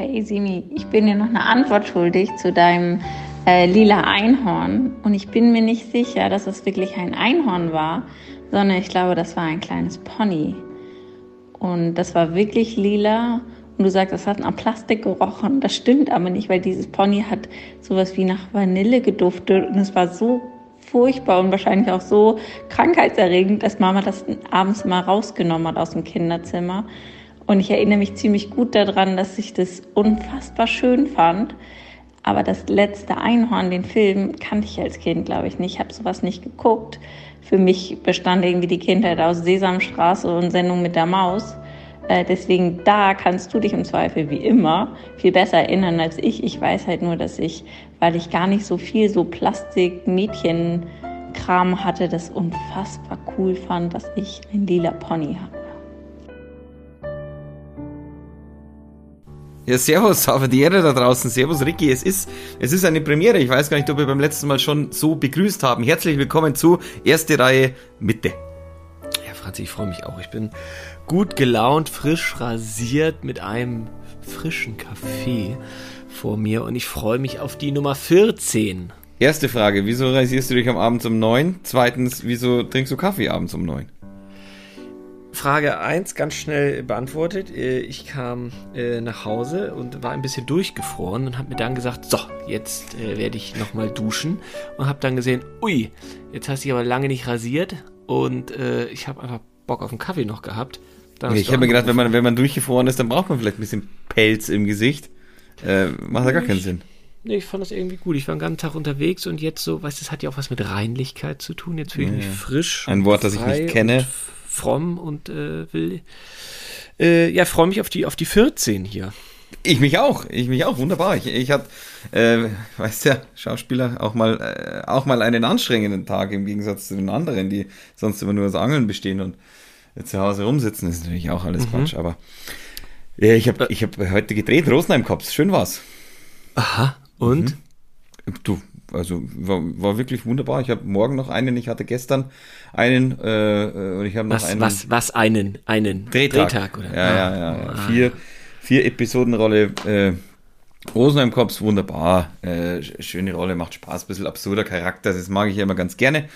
Hey Simi, ich bin dir noch eine Antwort schuldig zu deinem äh, lila Einhorn. Und ich bin mir nicht sicher, dass es wirklich ein Einhorn war, sondern ich glaube, das war ein kleines Pony. Und das war wirklich lila. Und du sagst, es hat nach Plastik gerochen. Das stimmt aber nicht, weil dieses Pony hat sowas wie nach Vanille geduftet. Und es war so furchtbar und wahrscheinlich auch so krankheitserregend, dass Mama das abends mal rausgenommen hat aus dem Kinderzimmer. Und ich erinnere mich ziemlich gut daran, dass ich das unfassbar schön fand. Aber das letzte Einhorn, den Film, kannte ich als Kind, glaube ich, nicht. Ich habe sowas nicht geguckt. Für mich bestand irgendwie die Kindheit aus Sesamstraße und Sendung mit der Maus. Äh, deswegen da kannst du dich im Zweifel wie immer viel besser erinnern als ich. Ich weiß halt nur, dass ich, weil ich gar nicht so viel so Plastik-Mädchen-Kram hatte, das unfassbar cool fand, dass ich ein lila Pony habe. Ja, servus, Ehre da draußen. Servus, Ricky. Es ist, es ist eine Premiere. Ich weiß gar nicht, ob wir beim letzten Mal schon so begrüßt haben. Herzlich willkommen zu erste Reihe Mitte. Ja, Franz, ich freue mich auch. Ich bin gut gelaunt, frisch rasiert mit einem frischen Kaffee vor mir und ich freue mich auf die Nummer 14. Erste Frage, wieso rasierst du dich am Abend um 9? Zweitens, wieso trinkst du Kaffee abends um 9? Frage 1 ganz schnell beantwortet. Äh, ich kam äh, nach Hause und war ein bisschen durchgefroren und habe mir dann gesagt, so, jetzt äh, werde ich nochmal duschen und habe dann gesehen, ui, jetzt hast du dich aber lange nicht rasiert und ich habe einfach Bock auf einen Kaffee noch gehabt. ich habe mir gedacht, wenn man, wenn man durchgefroren ist, dann braucht man vielleicht ein bisschen Pelz im Gesicht. Äh, macht ja gar keinen Sinn. Nee, ich fand das irgendwie gut. Ich war den ganzen Tag unterwegs und jetzt so, weißt du, das hat ja auch was mit Reinlichkeit zu tun. Jetzt fühle ich ja, mich frisch. Ein Wort, das ich nicht kenne fromm und äh, will. Äh, ja, freue mich auf die, auf die 14 hier. Ich mich auch, ich mich auch, wunderbar. Ich, ich hatte, äh, weißt ja, Schauspieler auch mal, äh, auch mal einen anstrengenden Tag im Gegensatz zu den anderen, die sonst immer nur aus Angeln bestehen und zu Hause rumsitzen, ist natürlich auch alles mhm. Quatsch, aber ja, ich habe ich hab heute gedreht, Rosenheim Cops, schön war's. Aha, und? Mhm. Du, also war, war wirklich wunderbar. Ich habe morgen noch einen, ich hatte gestern einen äh, äh und ich habe noch was, einen. Was, was einen? Einen Drehtag, Drehtag oder? Ja, ja, ja. ja. Ah. Vier, vier Episodenrolle. Äh, Rosenheim Cops, wunderbar. Äh, schöne Rolle, macht Spaß, bisschen absurder Charakter, das mag ich ja immer ganz gerne.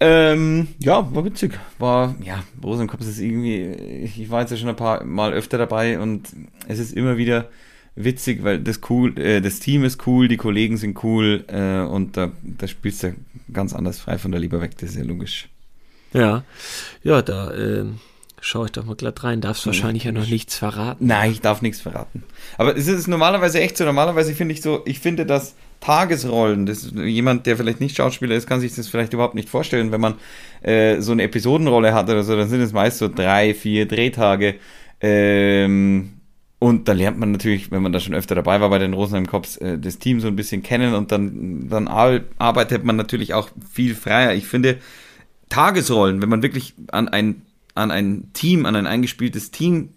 Ähm, ja, war witzig. War, ja, Rosenheim Cops ist irgendwie, ich war jetzt ja schon ein paar Mal öfter dabei und es ist immer wieder witzig, weil das cool, äh, das Team ist cool, die Kollegen sind cool äh, und da, da spielst du ganz anders frei von der Liebe weg, das ist ja logisch. Ja, ja, da äh, schaue ich doch mal glatt rein. Darfst wahrscheinlich ja noch nichts verraten. Nein, ich darf nichts verraten. Aber es ist normalerweise echt so. Normalerweise finde ich so, ich finde das Tagesrollen, das jemand, der vielleicht nicht Schauspieler ist, kann sich das vielleicht überhaupt nicht vorstellen, wenn man äh, so eine Episodenrolle hat oder so, dann sind es meist so drei, vier Drehtage. Ähm, und da lernt man natürlich, wenn man da schon öfter dabei war bei den Rosenheim Cops, äh, das Team so ein bisschen kennen und dann, dann arbeitet man natürlich auch viel freier. Ich finde, Tagesrollen, wenn man wirklich an ein, an ein Team, an ein eingespieltes Team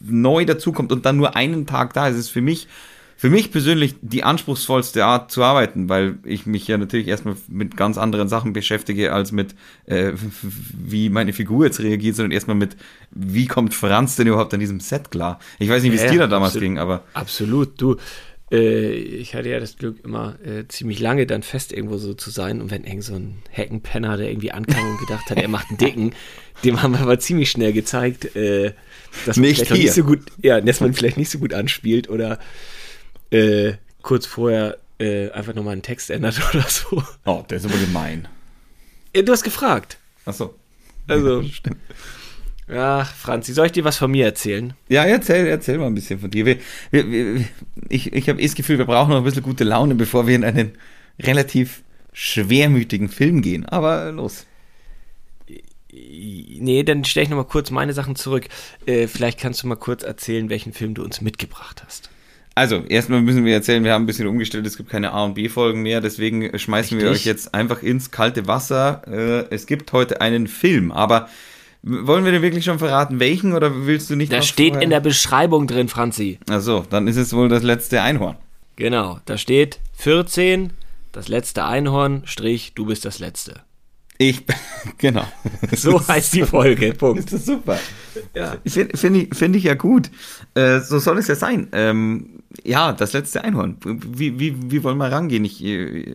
neu dazukommt und dann nur einen Tag da ist, ist für mich für mich persönlich die anspruchsvollste Art zu arbeiten, weil ich mich ja natürlich erstmal mit ganz anderen Sachen beschäftige, als mit, äh, wie meine Figur jetzt reagiert, sondern erstmal mit, wie kommt Franz denn überhaupt an diesem Set klar? Ich weiß nicht, wie es ja, dir da damals absolut, ging, aber. Absolut, du. Äh, ich hatte ja das Glück, immer äh, ziemlich lange dann fest irgendwo so zu sein. Und wenn irgend so ein Heckenpenner, der irgendwie ankam und gedacht hat, er macht einen Dicken, dem haben wir aber ziemlich schnell gezeigt, äh, dass man nicht vielleicht nicht so gut, ja, dass man vielleicht nicht so gut anspielt oder äh, kurz vorher äh, einfach nochmal einen Text ändert oder so. Oh, der ist aber gemein. Ja, du hast gefragt. Ach so. Also, stimmt. Ach, Franzi, soll ich dir was von mir erzählen? Ja, erzähl, erzähl mal ein bisschen von dir. Wir, wir, wir, ich ich habe eh das Gefühl, wir brauchen noch ein bisschen gute Laune, bevor wir in einen relativ schwermütigen Film gehen. Aber los. Nee, dann stelle ich nochmal kurz meine Sachen zurück. Äh, vielleicht kannst du mal kurz erzählen, welchen Film du uns mitgebracht hast. Also, erstmal müssen wir erzählen, wir haben ein bisschen umgestellt, es gibt keine A- und B-Folgen mehr, deswegen schmeißen Richtig. wir euch jetzt einfach ins kalte Wasser. Äh, es gibt heute einen Film, aber wollen wir dir wirklich schon verraten, welchen oder willst du nicht? Da steht vorher? in der Beschreibung drin, Franzi. Achso, dann ist es wohl das letzte Einhorn. Genau, da steht 14, das letzte Einhorn, Strich, du bist das letzte. Ich, genau. So heißt die Folge. Punkt. Das ist super. Ja. Finde find ich, find ich ja gut. Äh, so soll es ja sein. Ähm, ja, das letzte Einhorn. Wie, wie, wie wollen wir rangehen? Ich, äh,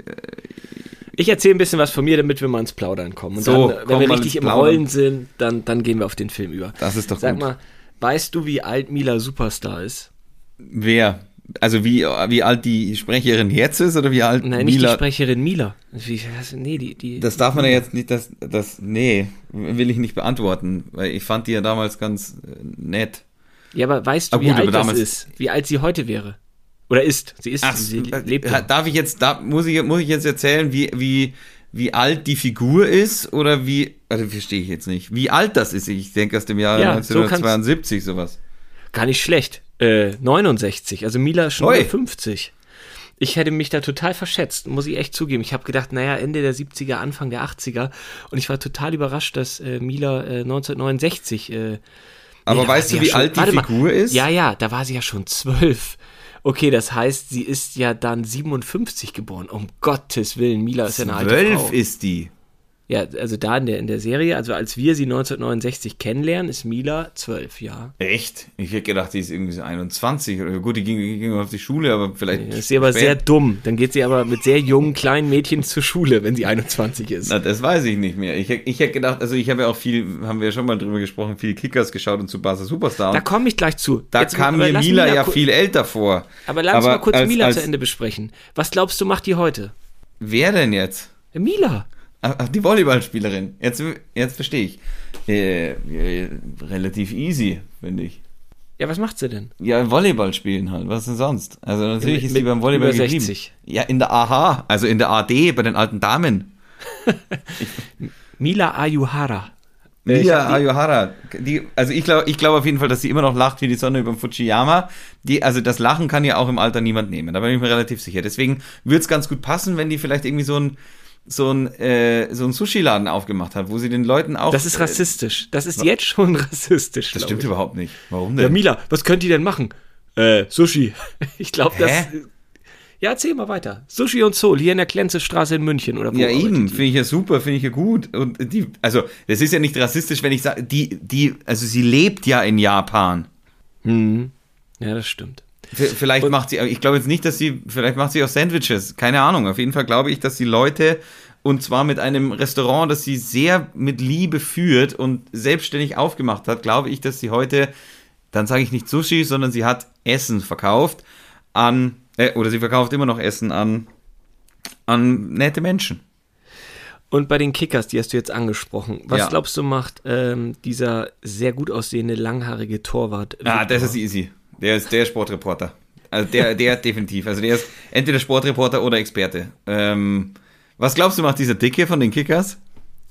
Ich erzähle ein bisschen was von mir, damit wir mal ins Plaudern kommen. Und So, dann, wenn wir richtig im. Rollen sind, dann, dann gehen wir auf den Film über. das ist doch Sag gut. mal, weißt du, wie alt Mila Superstar ist? Wer? Also wie, wie alt die Sprecherin jetzt ist oder wie alt Nein, nicht die Mila? Sprecherin Mila. Wie, was, nee, die, die. Das darf man ja jetzt nicht, das, das, nee, will ich nicht beantworten, weil ich fand die ja damals ganz äh, nett. ja, aber weißt du, Ah, wie gut, aber alt das ist? Wie alt sie heute wäre? Oder ist? Sie ist, Ach, sie äh, lebt. noch. darf ich jetzt, da muss ich, muss ich jetzt erzählen, wie, wie, wie alt die Figur ist oder wie, also verstehe ich jetzt nicht, wie alt das ist. Ich denke aus dem Jahr Ja, so kannst- 1972 sowas. Gar nicht schlecht. Äh, 69. Also Mila ist schon über 50. Ich hätte mich da total verschätzt, muss ich echt zugeben. Ich habe gedacht, naja, Ende der 70er, Anfang der 80er. Und ich war total überrascht, dass äh, Mila äh, 1969. Äh, Aber nee, weißt du, wie schon- alt die warte mal. Figur ist? Ja, ja, da war sie ja schon zwölf. Okay, das heißt, sie ist ja dann 57 geboren. Um Gottes Willen, Mila ist ja eine alte Frau. Zwölf ist die. Ja, also da in der, in der Serie, also als wir sie 1969 kennenlernen, ist Mila zwölf, ja. Echt? Ich hätte gedacht, die ist irgendwie so 21 oder gut, die ging, die ging auf die Schule, aber vielleicht. Das ist sie aber sehr dumm. Dann geht sie aber mit sehr jungen kleinen Mädchen zur Schule, wenn sie 21 ist. Na, das weiß ich nicht mehr. Ich, ich hätte gedacht, also ich habe ja auch viel, haben wir ja schon mal drüber gesprochen, viel Kickers geschaut und zu Barca Superstar. Da komme ich gleich zu. da Jetzt- kam mir Mila ja viel älter vor. Aber lass uns mal kurz als- Mila als, zu Ende besprechen. Was glaubst du, macht die heute? Wer denn jetzt? Mila. Ach, die Volleyballspielerin. Jetzt, jetzt verstehe ich. Äh, äh, relativ easy, finde ich. Ja, was macht sie denn? Ja, Volleyball spielen halt. Was denn sonst? Also natürlich Mit- ist mit beim Volleyball über geblieben. 60. Ja, in der AH, also in der AD, bei den alten Damen. Mila Ayuhara. Äh, hab die- Ayuhara, die, also ich glaube ich glaube auf jeden Fall, dass sie immer noch lacht wie die Sonne über dem Fujiyama. Die, also das Lachen kann ja auch im Alter niemand nehmen, da bin ich mir relativ sicher. Deswegen würde es ganz gut passen, wenn die vielleicht irgendwie so ein so ein, äh, so ein Sushi-Laden aufgemacht hat, wo sie den Leuten auch. Das ist rassistisch. Das ist jetzt schon rassistisch. Das stimmt ich. überhaupt nicht. Warum Ja, denn? Mila, was könnt ihr denn machen? Äh, Sushi. Ich glaube, das. Hä? Ja, erzähl mal weiter. Sushi und Soul, hier in der Klenzestraße in München, oder wo? Ja, eben, finde ich ja super, finde ich ja gut. Und die, also, das ist ja nicht rassistisch, wenn ich sage, die, die, also sie lebt ja in Japan. Hm. Ja, das stimmt. Vielleicht macht sie, ich glaube jetzt nicht, dass sie, vielleicht macht sie auch Sandwiches, keine Ahnung. Auf jeden Fall glaube ich, dass sie Leute, und zwar mit einem Restaurant, das sie sehr mit Liebe führt und selbstständig aufgemacht hat, glaube ich, dass sie heute, dann sage ich nicht Sushi, sondern sie hat Essen verkauft an, äh, oder sie verkauft immer noch Essen an, an nette Menschen. Und bei den Kickers, die hast du jetzt angesprochen. Was Ja. glaubst du, macht ähm, dieser sehr gut aussehende, langhaarige Torwart? Ah, das Viktor? ist easy. Der ist der Sportreporter. Also der, der definitiv. Also der ist entweder Sportreporter oder Experte. Ähm, was glaubst du, macht dieser Dicke von den Kickers?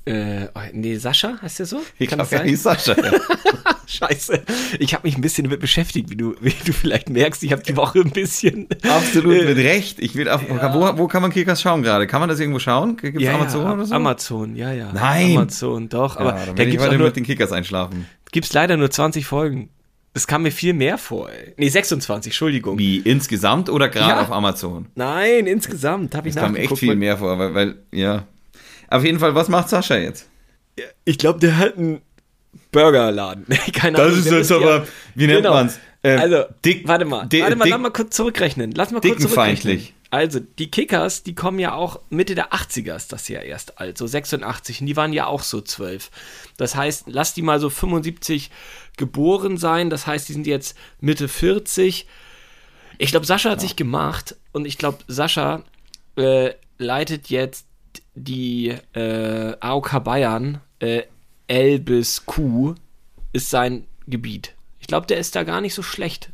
Äh, oh, nee, Sascha, heißt der so? Ich Kann glaube, er hieß Sascha. Ja. Scheiße. Ich habe mich ein bisschen damit beschäftigt, wie du, wie du vielleicht merkst. Ich habe die Woche ein bisschen. Absolut Äh, mit Recht. Ich will auf, wo, wo kann man Kickers schauen gerade? Kann man das irgendwo schauen? Gibt es Ja, Amazon ja, oder so? Amazon, ja, ja. Nein. Amazon, doch. Ja, Aber dann da ich gibt's, auch heute nur, mit den Kickers einschlafen. gibt's leider nur 20 Folgen. Es kam mir viel mehr vor. Ey. Nee, 26, Entschuldigung. Wie, insgesamt oder gerade Ja. auf Amazon? Nein, insgesamt habe ich Es kam echt viel mehr vor, weil, weil, ja. Auf jeden Fall, was macht Sascha jetzt? Ich glaube, der hat einen Burgerladen. Keine Ahnung. der müsste ja- wie nennt Genau. man's? Äh, also, dick, warte mal, warte mal, dick- lass mal kurz zurückrechnen. Lass mal kurz zurückrechnen. Also, die Kickers, die kommen ja auch Mitte der 80er ist das ja erst alt, so 86. Und die waren ja auch so 12. Das heißt, lass die mal so 75 geboren sein. Das heißt, die sind jetzt Mitte 40. Ich glaube, Sascha hat sich gemacht und ich glaube, Sascha äh, leitet jetzt die äh, AOK Bayern äh, L bis Q ist sein Gebiet. Ich glaube, der ist da gar nicht so schlecht.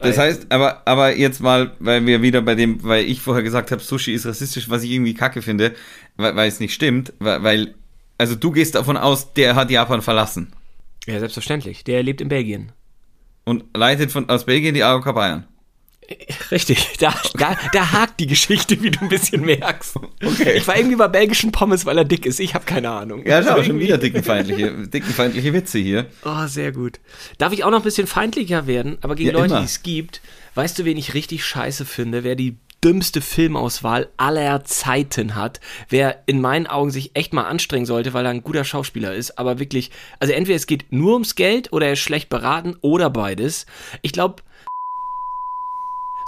Das heißt, aber, aber jetzt mal, weil wir wieder bei dem, weil ich vorher gesagt habe, Sushi ist rassistisch, was ich irgendwie kacke finde, weil, weil es nicht stimmt, weil, weil, also du gehst davon aus, der hat Japan verlassen Ja, selbstverständlich. Der lebt in Belgien. und leitet von, aus Belgien die AOK Bayern. Richtig, da, da, da hakt die Geschichte, wie du ein bisschen merkst. Okay. Ich war irgendwie bei belgischen Pommes, weil er dick ist. Ich habe keine Ahnung. Ja, schau, schon wieder dickenfeindliche, dickenfeindliche Witze hier. Oh, sehr gut. Darf ich auch noch ein bisschen feindlicher werden, aber gegen Ja, Leute, die es gibt, weißt du, wen ich richtig scheiße finde, wer die dümmste Filmauswahl aller Zeiten hat. Wer in meinen Augen sich echt mal anstrengen sollte, weil er ein guter Schauspieler ist, aber wirklich, also entweder es geht nur ums Geld oder er ist schlecht beraten oder beides. Ich glaube,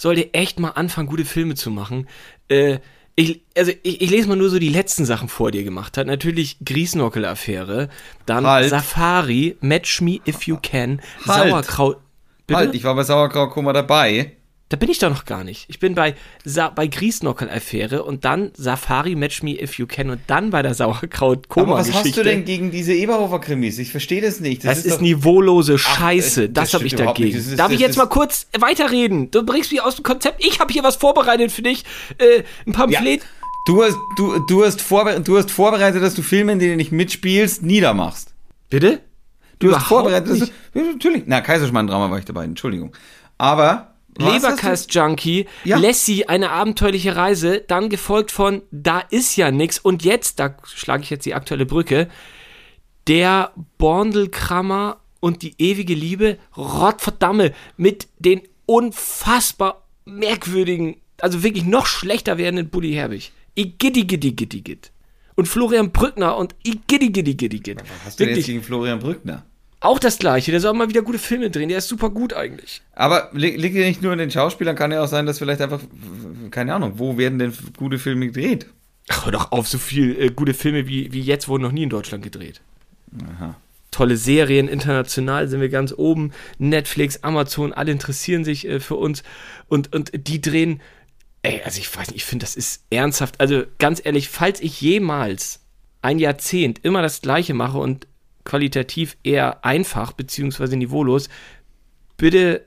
sollte echt mal anfangen, gute Filme zu machen. Äh, ich, also ich, ich lese mal nur so die letzten Sachen vor, die er gemacht hat. Natürlich Griesnockel-Affäre, dann Halt. Safari, Match Me If You Can, Halt. Sauerkraut. Bitte? Halt, ich war bei Sauerkrautkoma dabei. Da bin ich doch noch gar nicht. Ich bin bei, Sa bei Griesnockel-Affäre und dann Safari, Match Me If You Can und dann bei der Aber Sauerkraut-Koma-Geschichte. was hast du denn gegen diese Eberhofer-Krimis? Ich verstehe das nicht. Das, ist, doch- niveaulose Scheiße. das- das das habe ich dagegen. Das ist- Darf das ich jetzt ist- mal kurz weiterreden? Du bringst mich aus dem Konzept. Ich habe hier was vorbereitet für dich. Äh, ein Pamphlet. Du hast, du, du, hast vorbe du hast vorbereitet, dass du Filme, in denen du nicht mitspielst, niedermachst. Bitte? Du hast Überhaupt vorbereitet, dass nicht. du. Ja, natürlich. Na, Kaiserschmarrn-Drama war ich dabei, Entschuldigung. Aber. Was Leberkast-Junkie, Ja. Lassie, eine abenteuerliche Reise, dann gefolgt von Da ist ja nix und jetzt, da schlage ich jetzt die aktuelle Brücke, der Borndelkrammer und die ewige Liebe, Rottverdamme, mit den unfassbar merkwürdigen, also wirklich noch schlechter werdenden Bully Herbig. Igiddi, giddi, giddi, gitt. Und Florian Brückner und gitt. du, hast du denn jetzt gegen Florian Brückner? Auch das gleiche, der soll mal wieder gute Filme drehen, der ist super gut eigentlich. Aber li- liegt ja nicht nur in den Schauspielern, kann ja auch sein, dass vielleicht einfach, keine Ahnung, wo werden denn gute Filme gedreht? Ach, hör doch auf, so viel äh, gute Filme wie, wie jetzt wurden noch nie in Deutschland gedreht. Aha. Tolle Serien, international sind wir ganz oben. Netflix, Amazon, alle interessieren sich äh, für uns. Und, und die drehen, ey, also ich weiß nicht, ich finde, das ist ernsthaft. Also ganz ehrlich, falls ich jemals ein Jahrzehnt immer das Gleiche mache und qualitativ eher einfach beziehungsweise niveaulos, bitte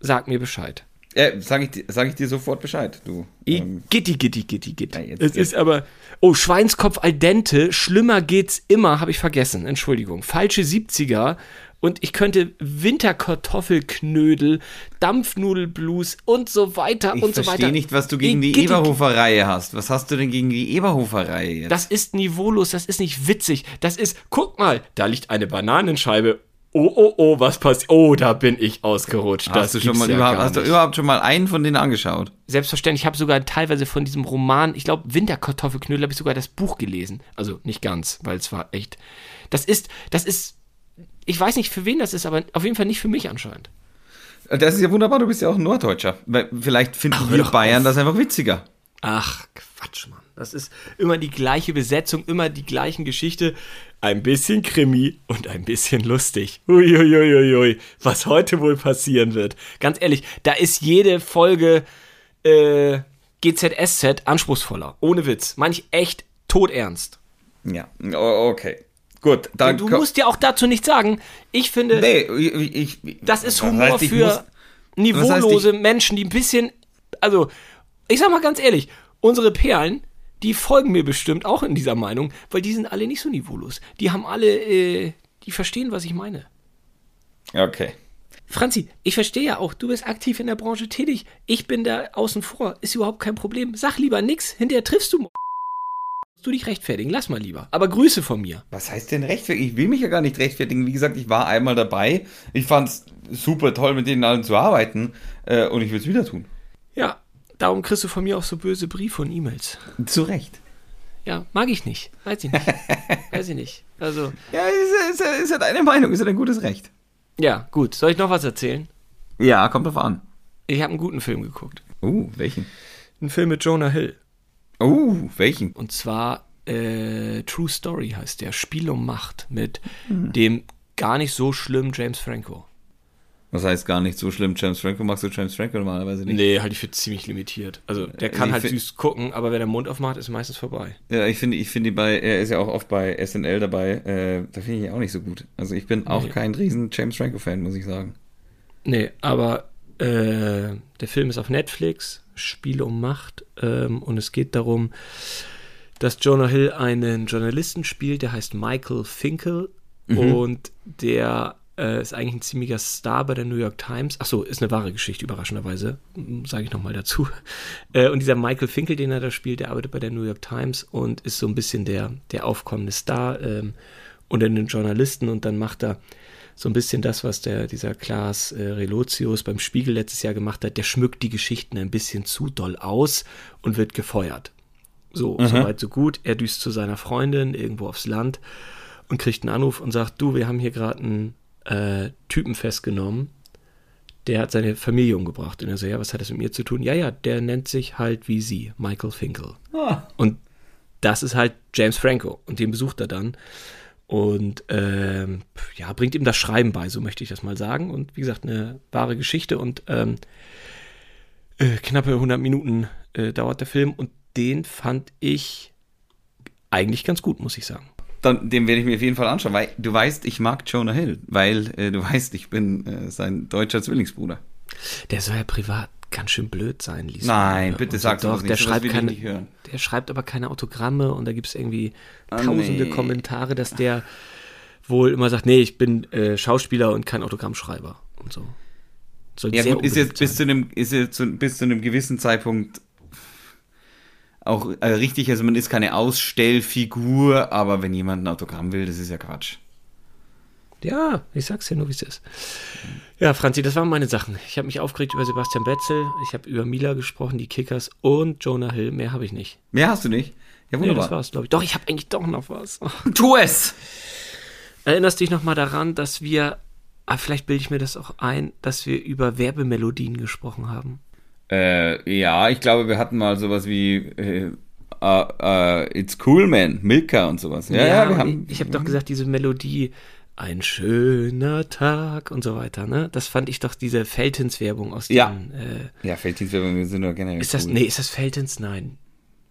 sag mir Bescheid. Äh, sag ich, dir- sag ich dir sofort Bescheid, du. Ähm, Gitti, gitti, gitti, gitti. Ja, jetzt- es jetzt. ist aber. Oh, Schweinskopf al dente, schlimmer geht's immer, habe ich vergessen. Entschuldigung. Falsche 70er. Und ich könnte Winterkartoffelknödel, Dampfnudelblues und so weiter ich und so weiter. verstehe nicht, was du gegen die Eberhofer-Reihe hast. Was hast du denn gegen die Eberhofer-Reihe jetzt? Das ist niveaulos, das ist nicht witzig. Das ist, guck mal, da liegt eine Bananenscheibe. Oh, oh, oh, was passiert? Oh, da bin ich ausgerutscht. das hast du, schon mal ja überhaupt, hast du überhaupt schon mal einen von denen angeschaut? Selbstverständlich, ich habe sogar teilweise von diesem Roman, ich glaube Winterkartoffelknödel, habe ich sogar das Buch gelesen. Also nicht ganz, weil es war echt. Das ist, das ist, ich weiß nicht für wen das ist, aber auf jeden Fall nicht für mich anscheinend. Das ist ja wunderbar, du bist ja auch ein Norddeutscher. Vielleicht finden wir Bayern auf. das einfach witziger. Ach, Quatsch, Mann. Das ist immer die gleiche Besetzung, immer die gleichen Geschichte. Ein bisschen Krimi und ein bisschen lustig. Uiuiuiui, was heute wohl passieren wird. Ganz ehrlich, da ist jede Folge äh, GZSZ anspruchsvocher. Ohne Witz. Manch echt todernst. Ja, okay. Gut, dann. Du musst ja auch dazu nicht sagen, ich finde, Nee, ich, ich, das ist Humor heißt, für muss- niveaulose Menschen, die ein bisschen, also, ich sag mal ganz ehrlich, unsere Perlen, die folgen mir bestimmt auch in dieser Meinung, weil die sind alle nicht so niveaulos. Die haben alle, äh, die verstehen, was ich meine. Okay. Franzi, ich verstehe ja auch, du bist aktiv in der Branche tätig. Ich bin da außen vor, ist überhaupt kein Problem. Sag lieber nix, hinterher triffst du du dich rechtfertigen, lass mal lieber. Aber Grüße von mir. Was heißt denn rechtfertigen? Ich will mich ja gar nicht rechtfertigen. Wie gesagt, ich war einmal dabei. Ich fand's super toll, mit denen allen zu arbeiten. Äh, und ich will es wieder tun. Ja, darum kriegst du von mir auch so böse Briefe und E-Mails. Zu Recht. Ja, mag ich nicht. Weiß ich nicht. Weiß ich nicht. Also, Ja, ist, ist, ist ja deine Meinung, ist ja dein gutes Recht. ja, gut. Soll ich noch was erzählen? Ja, kommt drauf an. Ich habe einen guten Film geguckt. Uh, welchen? Einen Film mit Jonah Hill. Uh, welchen? Und zwar äh, True Story heißt der. Spiel um Macht mit dem gar nicht so schlimmen James Franco. Was heißt gar nicht so schlimm, James Franco? Magst du James Franco normalerweise nicht? Nee, halte ich für ziemlich limitiert. Also, der kann ich halt süß gucken, aber wenn er den Mund aufmacht, ist meistens vorbei. Ja, ich finde, ich finde die bei, er ist ja auch oft bei SNL dabei, äh, da finde ich ihn auch nicht so gut. Also ich bin auch Nee. kein riesen James Franco-Fan, muss ich sagen. Nee, aber äh, der Film ist auf Netflix, Spiel um Macht, ähm, und es geht darum, dass Jonah Hill einen Journalisten spielt, der heißt Michael Finkel und der äh, ist eigentlich ein ziemlicher Star bei der New York Times. Achso, ist eine wahre Geschichte, überraschenderweise, sage ich nochmal dazu. Äh, und dieser Michael Finkel, den er da spielt, der arbeitet bei der New York Times und ist so ein bisschen der, der aufkommende Star ähm, unter den Journalisten und dann macht er so ein bisschen das, was der, dieser Klaas äh, Relotius beim Spiegel letztes Jahr gemacht hat. Der schmückt die Geschichten ein bisschen zu doll aus und wird gefeuert. So, mhm. soweit, so gut. Er düst zu seiner Freundin irgendwo aufs Land und kriegt einen Anruf und sagt, du, wir haben hier gerade einen äh, Typen festgenommen, der hat seine Familie umgebracht. Und er so, ja, was hat das mit mir zu tun? Ja, ja, der nennt sich halt wie sie, Michael Finkel. Ah. Und das ist halt James Franco und den besucht er dann und ähm, ja, bringt ihm das Schreiben bei, so möchte ich das mal sagen. Und wie gesagt, eine wahre Geschichte und ähm, äh, knappe 100 Minuten äh, dauert der Film und den fand ich eigentlich ganz gut, muss ich sagen. Dann, den werde ich mir auf jeden Fall anschauen, weil du weißt, ich mag Jonah Hill, weil äh, du weißt, ich bin äh, sein deutscher Zwillingsbruder. Der soll ja privat ganz schön blöd sein, Lisa. Nein, bitte sag doch. Nicht. Der schreibt, keine, der schreibt aber keine Autogramme und da gibt es irgendwie ah, tausende nee. Kommentare, dass der wohl immer sagt, nee, ich bin äh, Schauspieler und kein Autogrammschreiber und so. Soll ja gut, ist jetzt bis zu, einem, ist jetzt zu, bis zu einem gewissen Zeitpunkt auch äh, richtig, also man ist keine Ausstellfigur, aber wenn jemand ein Autogramm will, das ist ja Quatsch. Ja, ich sag's dir nur, wie es ist. Ja, Franzi, das waren meine Sachen. Ich habe mich aufgeregt über Sebastian Betzel, ich habe über Mila gesprochen, die Kickers und Jonah Hill. Mehr habe ich nicht. Mehr hast du nicht? Ja, wunderbar. Nee, das war's, glaube ich. Doch, ich habe eigentlich doch noch was. Tu es! Erinnerst dich noch mal daran, dass wir, ah, vielleicht bilde ich mir das auch ein, dass wir über Werbemelodien gesprochen haben? Äh, ja, ich glaube, wir hatten mal sowas wie äh, uh, uh, It's Cool Man, Milka und sowas. Ja, ja, ja wir haben. Ich, ich habe doch gesagt, diese Melodie ein schöner Tag und so weiter, ne? Das fand ich doch diese Feltins-Werbung aus ja. den. Äh, ja, Feltins-Werbungen sind doch generell. Ist das, cool. nee, ist das Feltins? Nein.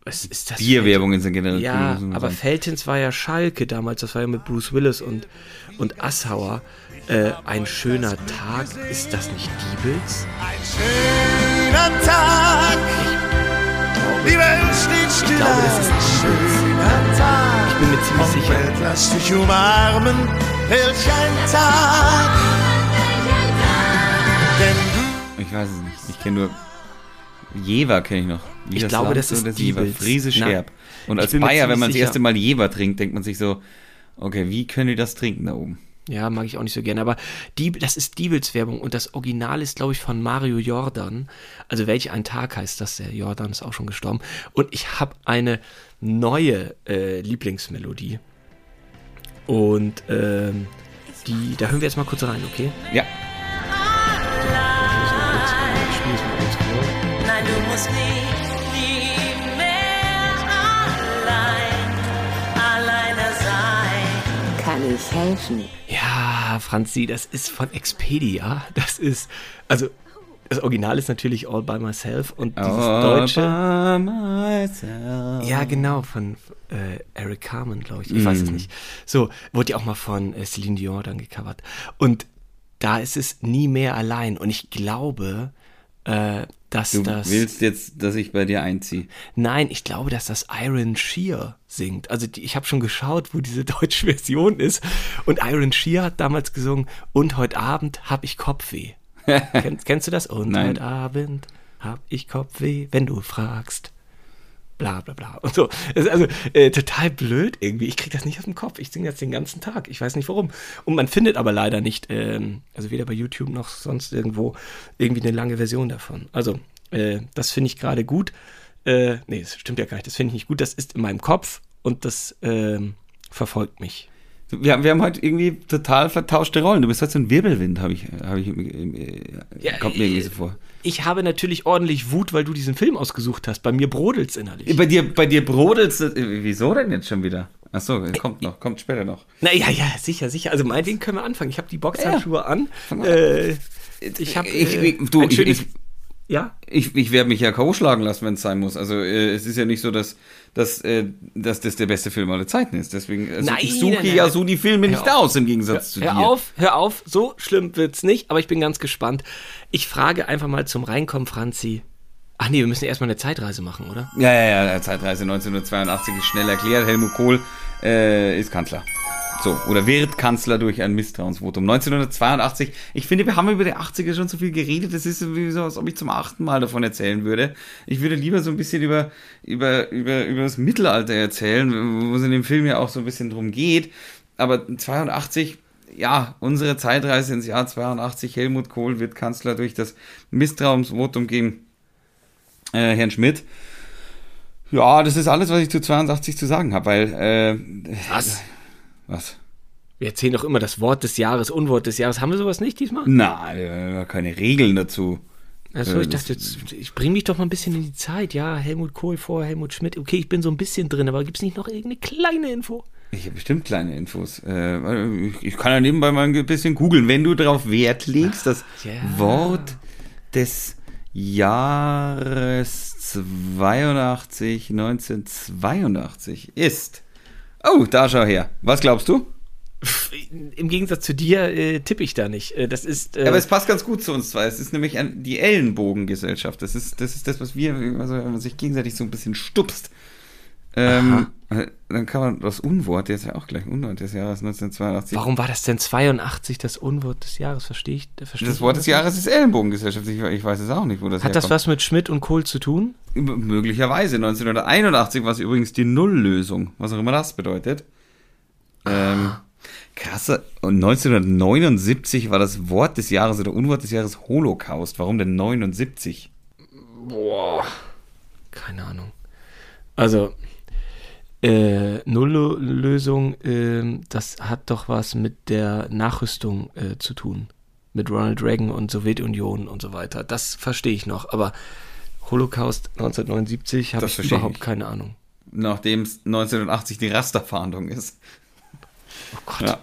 Was ist das? Bierwerbungen sind generell ja, cool. Ja, aber Feltins war ja Schalke damals, das war ja mit Bruce Willis und, und Assauer. Äh, ein schöner Tag, ist das nicht Diebels? Ein schöner Tag. Ich, Die Welt steht still. Ich glaube, das ist ein schöner Tag. Ich bin mir ziemlich sicher. Welt, lass dich umarmen welch ein Tag. Denn ich weiß es nicht. Ich kenne nur Jever kenne ich noch. Wie ich glaube, Land, das ist das Jever. Friese Scherb. Und als Bayer, wenn man das erste Mal Jever trinkt, denkt man sich so, okay, wie können die das trinken da oben? Ja, mag ich auch nicht so gerne. Aber die, das ist Diebels Werbung und das Original ist, glaube ich, von Mario Jordan. Also welch ein Tag heißt das? Der Jordan ist auch schon gestorben. Und ich habe eine neue äh, Lieblingsmelodie. Und ähm, die, da hören wir jetzt mal kurz rein, okay? Ja. Nein, du musst nicht ich helfen? Ja, Franzi, das ist von Expedia. Das ist, also das Original ist natürlich All by Myself und dieses All deutsche. By myself. Ja, genau, von äh, Eric Carmen, glaube ich. Ich mm. weiß es nicht. So, wurde ja auch mal von äh, Celine Dion dann gecovert. Und da ist es nie mehr allein. Und ich glaube, äh, dass du das. Du willst jetzt, dass ich bei dir einziehe? Nein, ich glaube, dass das Iron Shear singt. Also die, ich habe schon geschaut, wo diese deutsche Version ist. Und Iron Shear hat damals gesungen, und heute Abend habe ich Kopfweh. kennst, kennst du das? Und Nein. heute Abend hab ich Kopfweh, wenn du fragst. Bla bla bla. Und so. Das ist also äh, total blöd irgendwie. Ich krieg das nicht aus dem Kopf. Ich singe das den ganzen Tag. Ich weiß nicht warum. Und man findet aber leider nicht, ähm, also weder bei YouTube noch sonst irgendwo, irgendwie eine lange Version davon. Also, äh, das finde ich gerade gut. Äh, nee, das stimmt ja gar nicht. Das finde ich nicht gut. Das ist in meinem Kopf und das ähm, verfolgt mich. Wir haben, wir haben heute irgendwie total vertauschte Rollen. Du bist heute so ein Wirbelwind, habe ich, hab ich, äh, kommt mir irgendwie so vor. Ich habe natürlich ordentlich Wut, weil du diesen Film ausgesucht hast. Bei mir brodelt es innerlich. Bei dir, bei dir brodelt äh, Wieso denn jetzt schon wieder? Achso, kommt noch, kommt später noch. Naja, ja, sicher, sicher. Also meinetwegen können wir anfangen. Ich habe die Boxhandschuhe ja. an. Äh, ich habe äh, du, ein schönes, ich, ja? Ich, ich werde mich ja K.O. schlagen lassen, wenn es sein muss. Also äh, es ist ja nicht so, dass, dass, äh, dass das der beste Film aller Zeiten ist. Deswegen also nein, ich suche nein, nein. ja so die Filme nicht auf. aus, im Gegensatz hör, zu dir. Hör auf, hör auf, so schlimm wird es nicht, aber ich bin ganz gespannt. Ich frage einfach mal zum Reinkommen, Franzi. Ach nee, wir müssen erstmal eine Zeitreise machen, oder? Ja, ja, ja, Zeitreise 1982 ist schnell erklärt. Helmut Kohl äh, ist Kanzler. So, oder wird Kanzler durch ein Misstrauensvotum. 1982, ich finde, wir haben über die 80er schon so viel geredet, das ist so, als ob ich zum achten Mal davon erzählen würde. Ich würde lieber so ein bisschen über, über, über, über das Mittelalter erzählen, wo es in dem Film ja auch so ein bisschen drum geht. Aber 82 ja, unsere Zeitreise ins Jahr 82, Helmut Kohl wird Kanzler durch das Misstrauensvotum gegen äh, Herrn Schmidt. Ja, das ist alles, was ich zu 82 zu sagen habe, weil. Äh, Was? Was? Wir erzählen doch immer das Wort des Jahres, Unwort des Jahres. Haben wir sowas nicht diesmal? Nein, keine Regeln dazu. Also ich dachte, jetzt, ich bringe mich doch mal ein bisschen in die Zeit. Ja, Helmut Kohl vor Helmut Schmidt. Okay, ich bin so ein bisschen drin, aber gibt es nicht noch irgendeine kleine Info? Ich habe bestimmt kleine Infos. Äh, ich, kann ja nebenbei mal ein bisschen googeln, wenn du darauf Wert legst, das Ja. Wort des Jahres 82, 1982 ist. Oh, da schau her. Was glaubst du? Im Gegensatz zu dir äh, tippe ich da nicht. Äh, das ist. Äh, Aber es passt ganz gut zu uns zwei. Es ist nämlich ein, die Ellenbogengesellschaft. Das ist, das ist das, was wir, also wenn man sich gegenseitig so ein bisschen stupst. Ähm, äh, dann kann man das Unwort, der ist ja auch gleich Unwort des Jahres 1982. warum war das denn 82 das Unwort des Jahres? Verstehe ich? Verstehe Das Wort des? Jahres ist Ellenbogengesellschaft. Ich, ich weiß es auch nicht, wo das Hat das herkommt. was mit Schmidt und Kohl zu tun? Möglicherweise. 1981 war es übrigens die Nulllösung, was auch immer das bedeutet. Ähm, krasse. Und 1979 war das Wort des Jahres oder Unwort des Jahres Holocaust. Warum denn 79? Boah. Keine Ahnung. Also, äh, Nulllösung, ähm, das hat doch was mit der Nachrüstung äh, zu tun. Mit Ronald Reagan und Sowjetunion und so weiter. Das verstehe ich noch. Aber Holocaust 1979 habe ich überhaupt ich. keine Ahnung. Nachdem es 1980 die Rasterfahndung ist. Oh Gott. Ja.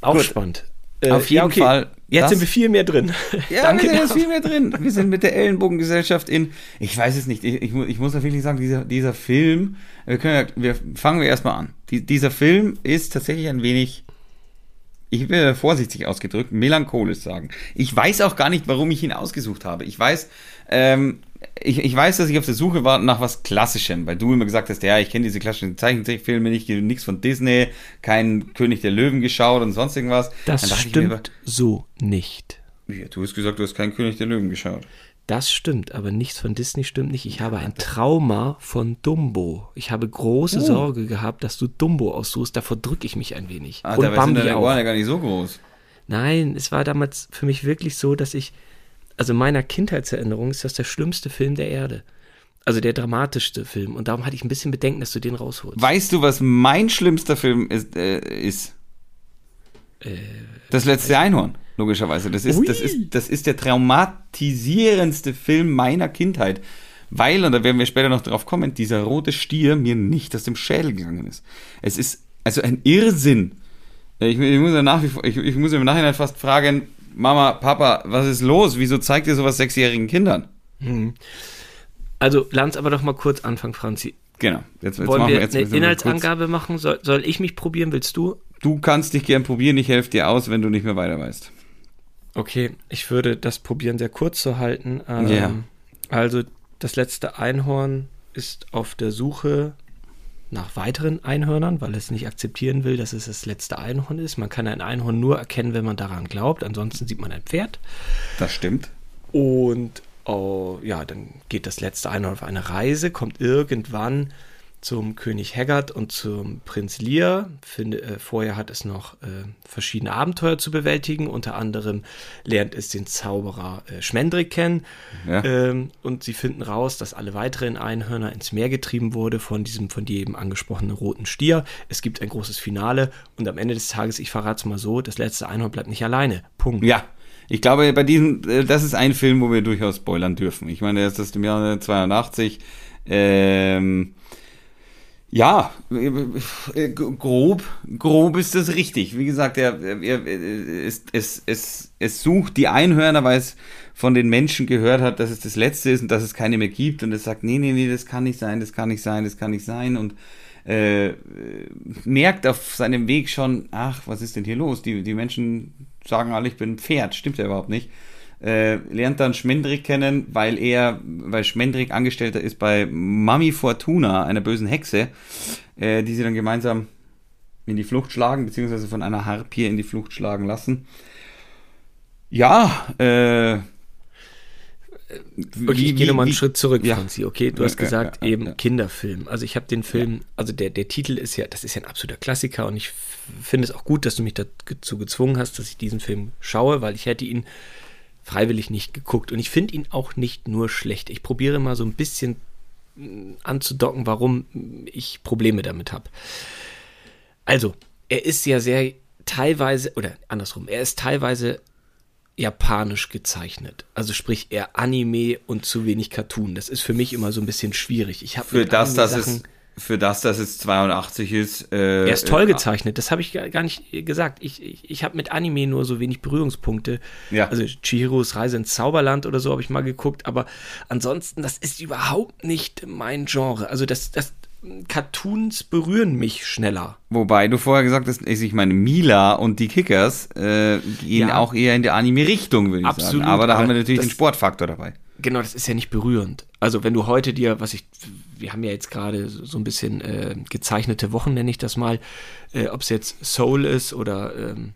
Auch Gut. spannend. Äh, Auf jeden Fall. Jetzt das- sind wir viel mehr drin. Ja, Danke. wir sind jetzt viel mehr drin. Wir sind mit der Ellenbogengesellschaft in, ich weiß es nicht, ich, ich, mu- ich muss ja wirklich sagen, dieser, dieser Film, wir können ja, wir fangen wir erstmal an. Die, dieser Film ist tatsächlich ein wenig, ich will vorsichtig ausgedrückt, melancholisch sagen. Ich weiß auch gar nicht, warum ich ihn ausgesucht habe. Ich weiß, ähm, ich, ich weiß, dass ich auf der Suche war nach was Klassischem, weil du immer gesagt hast, ja, ich kenne diese klassischen Zeichentrickfilme nicht, nichts von Disney, kein König der Löwen geschaut und sonst irgendwas. Das ich mir stimmt so nicht. Ja, du hast gesagt, du hast keinen König der Löwen geschaut. Das stimmt, aber nichts von Disney stimmt nicht. Ich habe ein Trauma von Dumbo. Ich habe große Oh. Sorge gehabt, dass du Dumbo aussuchst. Davor drücke ich mich ein wenig. Ah, Und dabei sind Bambi deine auch. Ohren ja gar nicht so groß. Nein, es war damals für mich wirklich so, dass ich, also in meiner Kindheitserinnerung ist das der schlimmste Film der Erde. Also der dramatischste Film. Und darum hatte ich ein bisschen Bedenken, dass du den rausholst. Weißt du, was mein schlimmster Film ist? Äh, ist? das letzte Einhorn, logischerweise. Das ist, Ui. das, ist, das ist der traumatisierendste Film meiner Kindheit. Weil, und da werden wir später noch drauf kommen, dieser rote Stier mir nicht aus dem Schädel gegangen ist. Es ist also ein Irrsinn. Ich, ich muss ja nach wie vor, ich, ich muss im Nachhinein fast fragen, Mama, Papa, was ist los? Wieso zeigt ihr sowas sechsjährigen Kindern? Also, lass uns aber doch mal kurz anfangen, Franzi. Genau. Jetzt, jetzt Wollen machen wir jetzt eine Inhaltsangabe machen? Soll, soll ich mich probieren? Willst du? Du kannst dich gern probieren, ich helfe dir aus, wenn du nicht mehr weiter weißt. Okay, ich würde das probieren, sehr kurz zu halten. Ähm, Ja. Also, das letzte Einhorn ist auf der Suche nach weiteren Einhörnern, weil es nicht akzeptieren will, dass es das letzte Einhorn ist. Man kann ein Einhorn nur erkennen, wenn man daran glaubt. Ansonsten sieht man ein Pferd. Das stimmt. Und oh, ja, dann geht das letzte Einhorn auf eine Reise, kommt irgendwann zum König Haggard und zum Prinz Lear. Finde, äh, vorher hat es noch äh, verschiedene Abenteuer zu bewältigen. Unter anderem lernt es den Zauberer äh, Schmendrick kennen. Ja. Ähm, und sie finden raus, dass alle weiteren Einhörner ins Meer getrieben wurde von diesem von dir eben angesprochenen roten Stier. Es gibt ein großes Finale und am Ende des Tages, ich verrate es mal so, das letzte Einhorn bleibt nicht alleine. Punkt. Ja, ich glaube, bei diesem, äh, das ist ein Film, wo wir durchaus spoilern dürfen. Ich meine, er ist aus dem Jahr 82. Ähm, ja, äh, grob, grob ist das richtig. Wie gesagt, er, er, es, es, es, es sucht die Einhörner, weil es von den Menschen gehört hat, dass es das Letzte ist und dass es keine mehr gibt. Und es sagt, nee, nee, nee, das kann nicht sein, das kann nicht sein, das kann nicht sein. Und äh, merkt auf seinem Weg schon, ach, was ist denn hier los? Die, die Menschen sagen alle, ich bin ein Pferd. Stimmt ja überhaupt nicht. Äh, lernt dann Schmendrick kennen, weil er, weil Schmendrick Angestellter ist bei Mami Fortuna, einer bösen Hexe, äh, die sie dann gemeinsam in die Flucht schlagen, beziehungsweise von einer Harpie in die Flucht schlagen lassen. Ja, äh, Okay, ich gehe nochmal einen Schritt zurück, ja. Franzi. Okay, du Ja, hast gesagt, ja, ja, eben ja. Kinderfilm. Also ich habe den Film, also der, der Titel ist ja, das ist ja ein absoluter Klassiker und ich finde es auch gut, dass du mich dazu gezwungen hast, dass ich diesen Film schaue, weil ich hätte ihn freiwillig nicht geguckt. Und ich finde ihn auch nicht nur schlecht. Ich probiere mal so ein bisschen mh, anzudocken, warum ich Probleme damit habe. Also, er ist ja sehr teilweise, oder andersrum, er ist teilweise japanisch gezeichnet. Also sprich eher Anime und zu wenig Cartoon. Das ist für mich immer so ein bisschen schwierig. Ich habe Für das, dass es, für das, dass es 82 ist. Äh, er ist toll äh, gezeichnet, das habe ich gar nicht gesagt. Ich, ich, ich habe mit Anime nur so wenig Berührungspunkte. Ja. Also Chihiros Reise ins Zauberland oder so habe ich mal geguckt, aber ansonsten, das ist überhaupt nicht mein Genre. Also das, das Cartoons berühren mich schneller. Wobei du vorher gesagt hast, ich meine, Mila und die Kickers äh, gehen Ja. auch eher in die Anime-Richtung, würde ich Absolut, sagen. Aber da aber haben wir natürlich den Sportfaktor dabei. Genau, das ist ja nicht berührend. Also wenn du heute dir, was ich, wir haben ja jetzt gerade so ein bisschen äh, gezeichnete Wochen, nenne ich das mal, äh, ob es jetzt Soul ist oder ähm,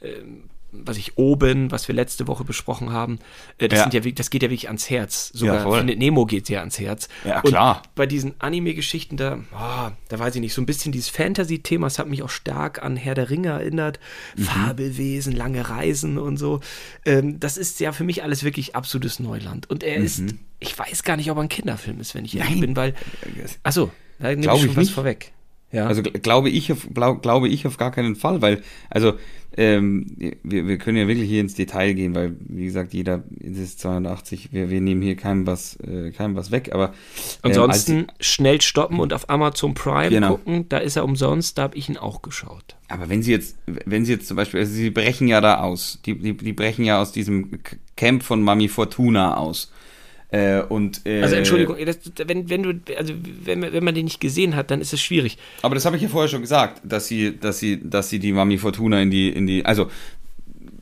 ähm, was ich oben, was wir letzte Woche besprochen haben, äh, das, Ja. sind ja, das geht ja wirklich ans Herz. Sogar Ja. Findet Nemo geht ja ans Herz. Ja, klar. Und bei diesen Anime-Geschichten da, ah, da weiß ich nicht, so ein bisschen dieses Fantasy-Thema, das hat mich auch stark an Herr der Ringe erinnert. Mhm. Fabelwesen, lange Reisen und so. Ähm, das ist ja für mich alles wirklich absolutes Neuland. Und er ist, ich weiß gar nicht, ob er ein Kinderfilm ist, wenn ich ehrlich Mhm. Bin, weil, achso, da nehme ich schon ich was vorweg. Ja. Also gl- glaube ich, auf, glaub, glaube ich auf gar keinen Fall, weil, also, ähm, wir, wir können ja wirklich hier ins Detail gehen, weil, wie gesagt, jeder, das ist 82, wir, wir nehmen hier keinem was, äh, keinem was weg, aber ähm, Ansonsten schnell stoppen und auf Amazon Prime Genau. gucken, da ist er umsonst, da habe ich ihn auch geschaut. Aber wenn sie jetzt, wenn sie jetzt zum Beispiel, also sie brechen ja da aus, die, die, die brechen ja aus diesem Camp von Mami Fortuna aus. Äh, und, äh, Also Entschuldigung, das, wenn, wenn du, also wenn, man- wenn man den nicht gesehen hat, dann ist es schwierig. Aber das habe ich ja vorher schon gesagt, dass sie, dass sie, dass sie die Mami Fortuna in die, in die, also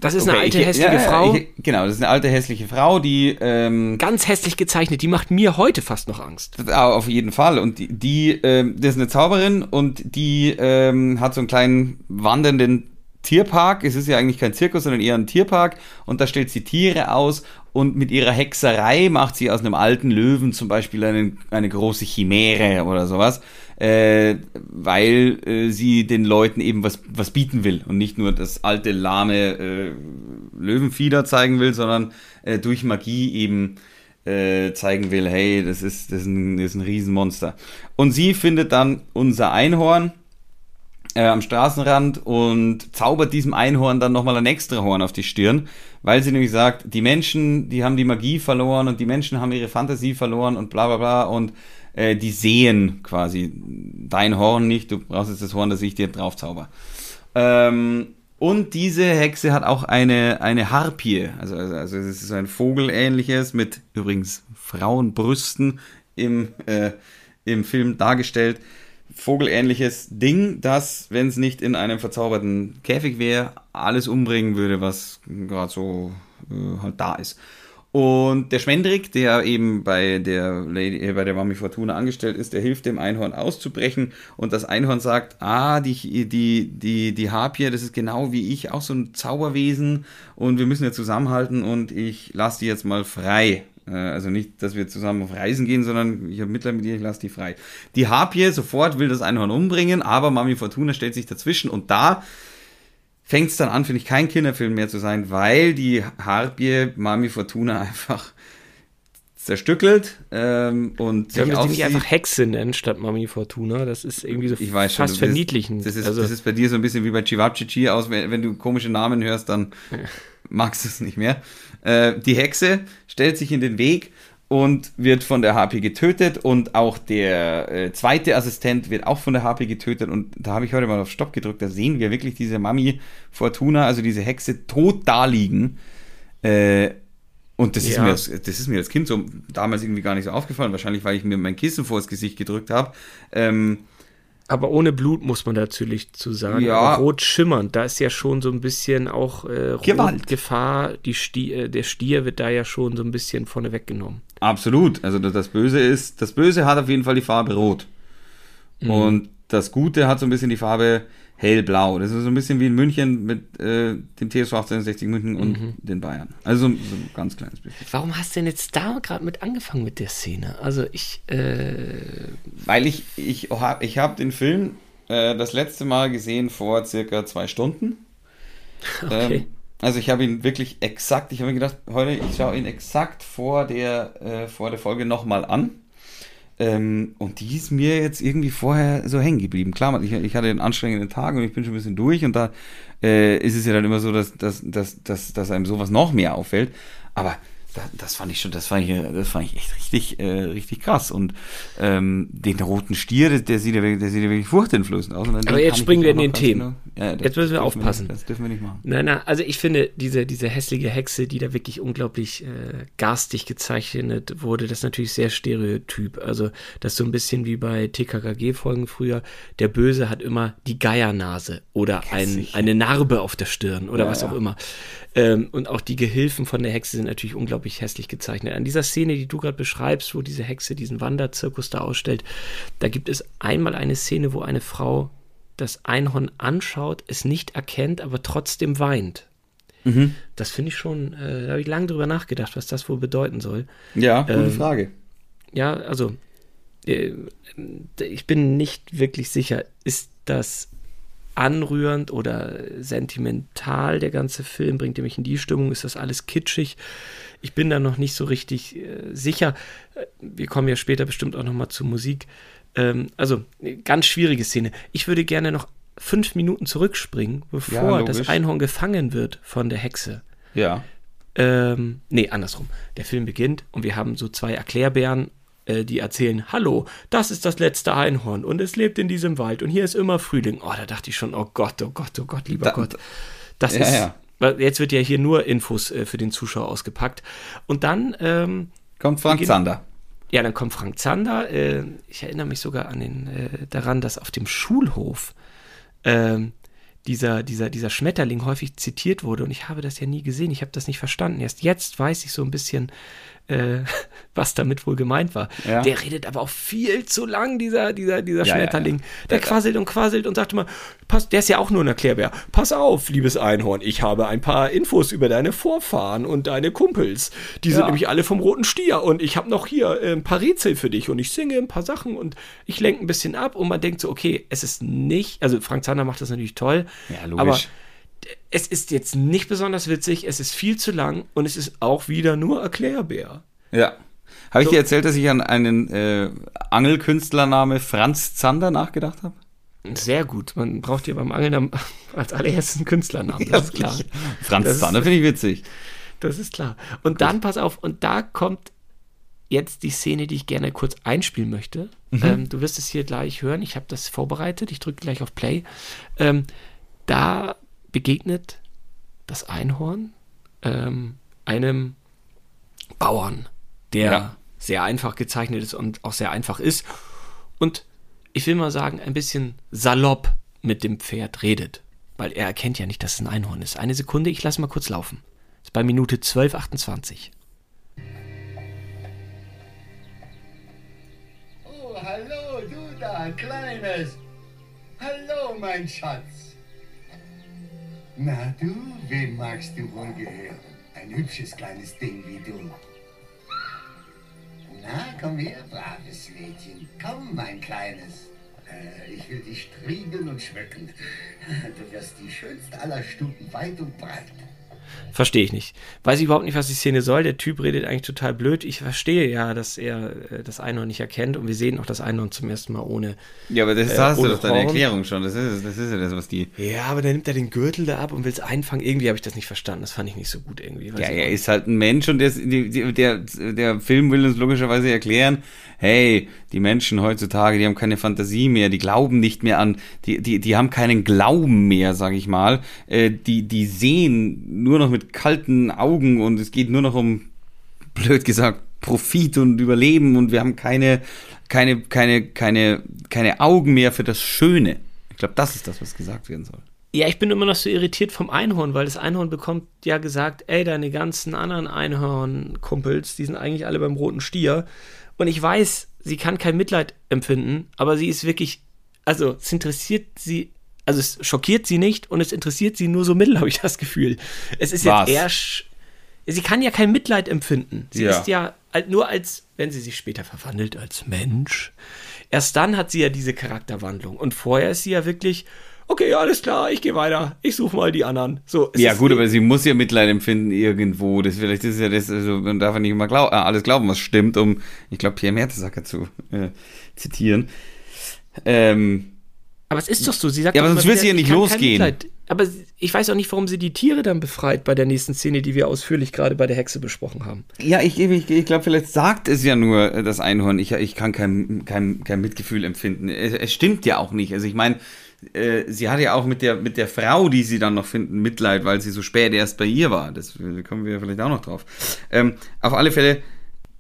Das ist eine okay, alte ich- hässliche ja, ja, Frau, Ich, genau, das ist eine alte hässliche Frau, die ähm, ganz hässlich gezeichnet, die macht mir heute fast noch Angst. Ah, auf jeden Fall. Und die, die ähm, das ist eine Zauberin und die ähm, hat so einen kleinen wandernden Tierpark. Es ist ja eigentlich kein Zirkus, sondern eher ein Tierpark. Und da stellt sie Tiere aus und mit ihrer Hexerei macht sie aus einem alten Löwen zum Beispiel einen, eine große Chimäre oder sowas. Äh, weil äh, sie den Leuten eben was, was bieten will und nicht nur das alte, lahme äh, Löwenfieder zeigen will, sondern äh, durch Magie eben äh, zeigen will, hey, das ist, das ist, ein, das ist ein Riesenmonster. Und sie findet dann unser Einhorn äh, am Straßenrand und zaubert diesem Einhorn dann nochmal ein extra Horn auf die Stirn, weil sie nämlich sagt, die Menschen, die haben die Magie verloren und die Menschen haben ihre Fantasie verloren und bla bla bla und äh, die sehen quasi dein Horn nicht, du brauchst jetzt das Horn, das ich dir drauf zauber. Ähm, und diese Hexe hat auch eine, eine Harpie, also, also, also es ist so ein Vogelähnliches mit übrigens Frauenbrüsten im, äh, im Film dargestellt. Vogelähnliches Ding, das, wenn es nicht in einem verzauberten Käfig wäre, alles umbringen würde, was gerade so äh, halt da ist. Und der Schwendrick, der eben bei der Lady, äh, bei der Mami Fortuna angestellt ist, der hilft dem Einhorn auszubrechen und das Einhorn sagt, ah, die, die, die, die Harpie, das ist genau wie ich, auch so ein Zauberwesen und wir müssen ja zusammenhalten und ich lasse die jetzt mal frei. Äh, Also nicht, dass wir zusammen auf Reisen gehen, sondern ich habe Mitleid mit ihr, ich lasse die frei. Die Harpie sofort will das Einhorn umbringen, aber Mami Fortuna stellt sich dazwischen und da fängt es dann an, finde ich, kein Kinderfilm mehr zu sein, weil die Harpie Mami Fortuna einfach zerstückelt ähm, und sich sie einfach Hexe nennen statt Mami Fortuna. Das ist irgendwie so ich weiß schon, fast du bist- verniedlichend. Das ist, also, das ist bei dir so ein bisschen wie bei Chivapchichi aus, wenn, wenn du komische Namen hörst, dann magst du es nicht mehr. Äh, die Hexe stellt sich in den Weg und wird von der Harpie getötet und auch der äh, zweite Assistent wird auch von der Harpie getötet und da habe ich heute mal auf Stopp gedrückt, da sehen wir wirklich diese Mami Fortuna, also diese Hexe, tot da liegen. Äh, und das, ist Ja. mir als, das ist mir als Kind so damals irgendwie gar nicht so aufgefallen. Wahrscheinlich, weil ich mir mein Kissen vors Gesicht gedrückt habe. Ähm, aber ohne Blut muss man natürlich zu sagen. Ja. Aber rot schimmernd, da ist ja schon so ein bisschen auch äh. Gefahr. Die Stier, äh, der Stier wird da ja schon so ein bisschen vorne weggenommen. Absolut. Also das das Böse ist, das Böse hat auf jeden Fall die Farbe rot. Und das Gute hat so ein bisschen die Farbe hellblau. Das ist so ein bisschen wie in München mit äh, dem TSV 1860 München und mhm. den Bayern. Also so, ein ganz kleines bisschen. Warum hast du denn jetzt da gerade mit angefangen mit der Szene? Also ich... Äh Weil ich, ich, ich habe den Film äh, das letzte Mal gesehen vor circa zwei Stunden. Okay. Ähm, also ich habe ihn wirklich exakt, ich habe mir gedacht, heute, ich schaue ihn exakt vor der, äh, vor der Folge nochmal an. Ähm, und die ist mir jetzt irgendwie vorher so hängen geblieben. Klar, ich, ich, hatte einen anstrengenden Tag und ich bin schon ein bisschen durch und da äh, ist es ja dann immer so, dass, dass, dass, dass, dass einem sowas noch mehr auffällt. Aber das fand ich schon, das fand ich, das fand ich echt richtig, äh, richtig krass. Und ähm, den roten Stier, der sieht ja wirklich, der sieht ja wirklich furchteinflößend aus. Aber jetzt springen wir in den Themen. Ja, jetzt müssen wir aufpassen. Wir, das dürfen wir nicht machen. Nein, nein, also ich finde, diese, diese hässliche Hexe, die da wirklich unglaublich äh, garstig gezeichnet wurde, das ist natürlich sehr stereotyp. Also das ist so ein bisschen wie bei TKKG-Folgen früher. Der Böse hat immer die Geiernase oder ein, eine Narbe auf der Stirn oder ja, was auch immer. Ähm, und auch die Gehilfen von der Hexe sind natürlich unglaublich hässlich gezeichnet. An dieser Szene, die du gerade beschreibst, wo diese Hexe diesen Wanderzirkus da ausstellt, da gibt es einmal eine Szene, wo eine Frau das Einhorn anschaut, es nicht erkennt, aber trotzdem weint. Mhm. Das finde ich schon, äh, da habe ich lange drüber nachgedacht, was das wohl bedeuten soll. Ja, gute ähm, Frage. Ja, also äh, ich bin nicht wirklich sicher, ist das anrührend oder sentimental, der ganze Film, bringt er mich in die Stimmung, ist das alles kitschig. Ich bin da noch nicht so richtig äh, sicher. Äh, wir kommen ja später bestimmt auch nochmal zur Musik. Ähm, also, ganz schwierige Szene. Ich würde gerne noch fünf Minuten zurückspringen, bevor ja, das Einhorn gefangen wird von der Hexe. Ja. Ähm, nee, andersrum. Der Film beginnt und wir haben so zwei Erklärbären äh, die erzählen, hallo, das ist das letzte Einhorn und es lebt in diesem Wald und hier ist immer Frühling. Oh, da dachte ich schon, oh Gott, oh Gott, oh Gott, lieber da, Gott. Das ja, ist, ja. jetzt wird ja hier nur Infos äh, für den Zuschauer ausgepackt. Und dann ähm, kommt Frank beginnt, Zander. Ja, dann kommt Frank Zander. Äh, ich erinnere mich sogar an den, äh, daran, dass auf dem Schulhof ähm, dieser, dieser, dieser Schmetterling häufig zitiert wurde und ich habe das ja nie gesehen, ich habe das nicht verstanden. Erst jetzt weiß ich so ein bisschen, äh, was damit wohl gemeint war. Ja. Der redet aber auch viel zu lang, dieser, dieser, dieser ja, Schmetterling. Ja, der quasselt und quasselt und sagt immer, pass, der ist ja auch nur ein Erklärbär. Pass auf, liebes Einhorn, ich habe ein paar Infos über deine Vorfahren und deine Kumpels. Die sind nämlich alle vom roten Stier und ich habe noch hier äh, ein paar Rätsel für dich und ich singe ein paar Sachen und ich lenke ein bisschen ab und man denkt so, okay, es ist nicht, also Frank Zander macht das natürlich toll, ja, logisch. aber es ist jetzt nicht besonders witzig, es ist viel zu lang und es ist auch wieder nur Erklärbär. Ja. Habe ich so. dir erzählt, dass ich an einen äh, Angelkünstlername Franz Zander nachgedacht habe? Sehr gut. Man braucht ja beim Angeln als allererstes einen Künstlernamen, das ist klar. Franz das Zander finde ich witzig. Das ist klar. Und dann, pass auf, und da kommt jetzt die Szene, die ich gerne kurz einspielen möchte. Mhm. Ähm, du wirst es hier gleich hören. Ich habe das vorbereitet. Ich drücke gleich auf Play. Ähm, da begegnet das Einhorn ähm, einem Bauern, der ja. sehr einfach gezeichnet ist und auch sehr einfach ist. Und ich will mal sagen, ein bisschen salopp mit dem Pferd redet. Weil er erkennt ja nicht, dass es ein Einhorn ist. Eine Sekunde, ich lasse mal kurz laufen. Ist bei Minute 12,28. Oh, hallo, du da, Kleines. Hallo, mein Schatz. Na du, wem magst du wohl gehören? Ein hübsches kleines Ding wie du. Na, komm her, braves Mädchen. Komm, mein Kleines. Äh, ich will dich striegeln und schmücken. Du wirst die schönste aller Stunden weit und breit. Verstehe ich nicht. Weiß ich überhaupt nicht, was die Szene soll. Der Typ redet eigentlich total blöd. Ich verstehe ja, dass er äh, das Einhorn nicht erkennt und wir sehen auch das Einhorn zum ersten Mal ohne. Ja, aber das äh, hast du doch deine Erklärung schon. Das ist, das ist ja das, was die. Ja, aber dann nimmt er den Gürtel da ab und will es einfangen. Irgendwie habe ich das nicht verstanden. Das fand ich nicht so gut irgendwie. Ja, er ist halt ein Mensch und der, der, der Film will uns logischerweise erklären, hey, die Menschen heutzutage, die haben keine Fantasie mehr, die glauben nicht mehr an, die, die, die haben keinen Glauben mehr, sag ich mal. Äh, die, die sehen nur noch mit kalten Augen und es geht nur noch um, blöd gesagt, Profit und Überleben und wir haben keine, keine, keine, keine, keine Augen mehr für das Schöne. Ich glaube, das ist das, was gesagt werden soll. Ja, ich bin immer noch so irritiert vom Einhorn, weil das Einhorn bekommt ja gesagt, ey, deine ganzen anderen Einhorn-Kumpels, die sind eigentlich alle beim roten Stier. Und ich weiß, sie kann kein Mitleid empfinden, aber sie ist wirklich also es interessiert sie, also es schockiert sie nicht und es interessiert sie nur so mittel, habe ich das Gefühl. Es ist Was? jetzt eher, sie kann ja kein Mitleid empfinden. Sie Ja. ist ja nur als, wenn sie sich später verwandelt als Mensch, erst dann hat sie ja diese Charakterwandlung und vorher ist sie ja wirklich, okay, alles klar, ich gehe weiter, ich suche mal die anderen. So, Ja, gut, aber sie muss ja Mitleid empfinden irgendwo. Das vielleicht ist ja das, also man darf ja nicht immer glaub, äh, alles glauben, was stimmt, um, ich glaube, Pierre Mertesacker zu äh, zitieren. Ähm, Aber es ist doch so, sie sagt Ja, aber sonst wird sie ja nicht losgehen. Aber ich weiß auch nicht, warum sie die Tiere dann befreit bei der nächsten Szene, die wir ausführlich gerade bei der Hexe besprochen haben. ja, ich, ich, ich glaube, vielleicht sagt es ja nur äh, das Einhorn, ich, ich kann kein, kein, kein Mitgefühl empfinden. Es, es stimmt ja auch nicht. Also ich meine, äh, sie hat ja auch mit der, mit der Frau, die sie dann noch finden, Mitleid, weil sie so spät erst bei ihr war. Das äh, kommen wir vielleicht auch noch drauf. Ähm, auf alle Fälle,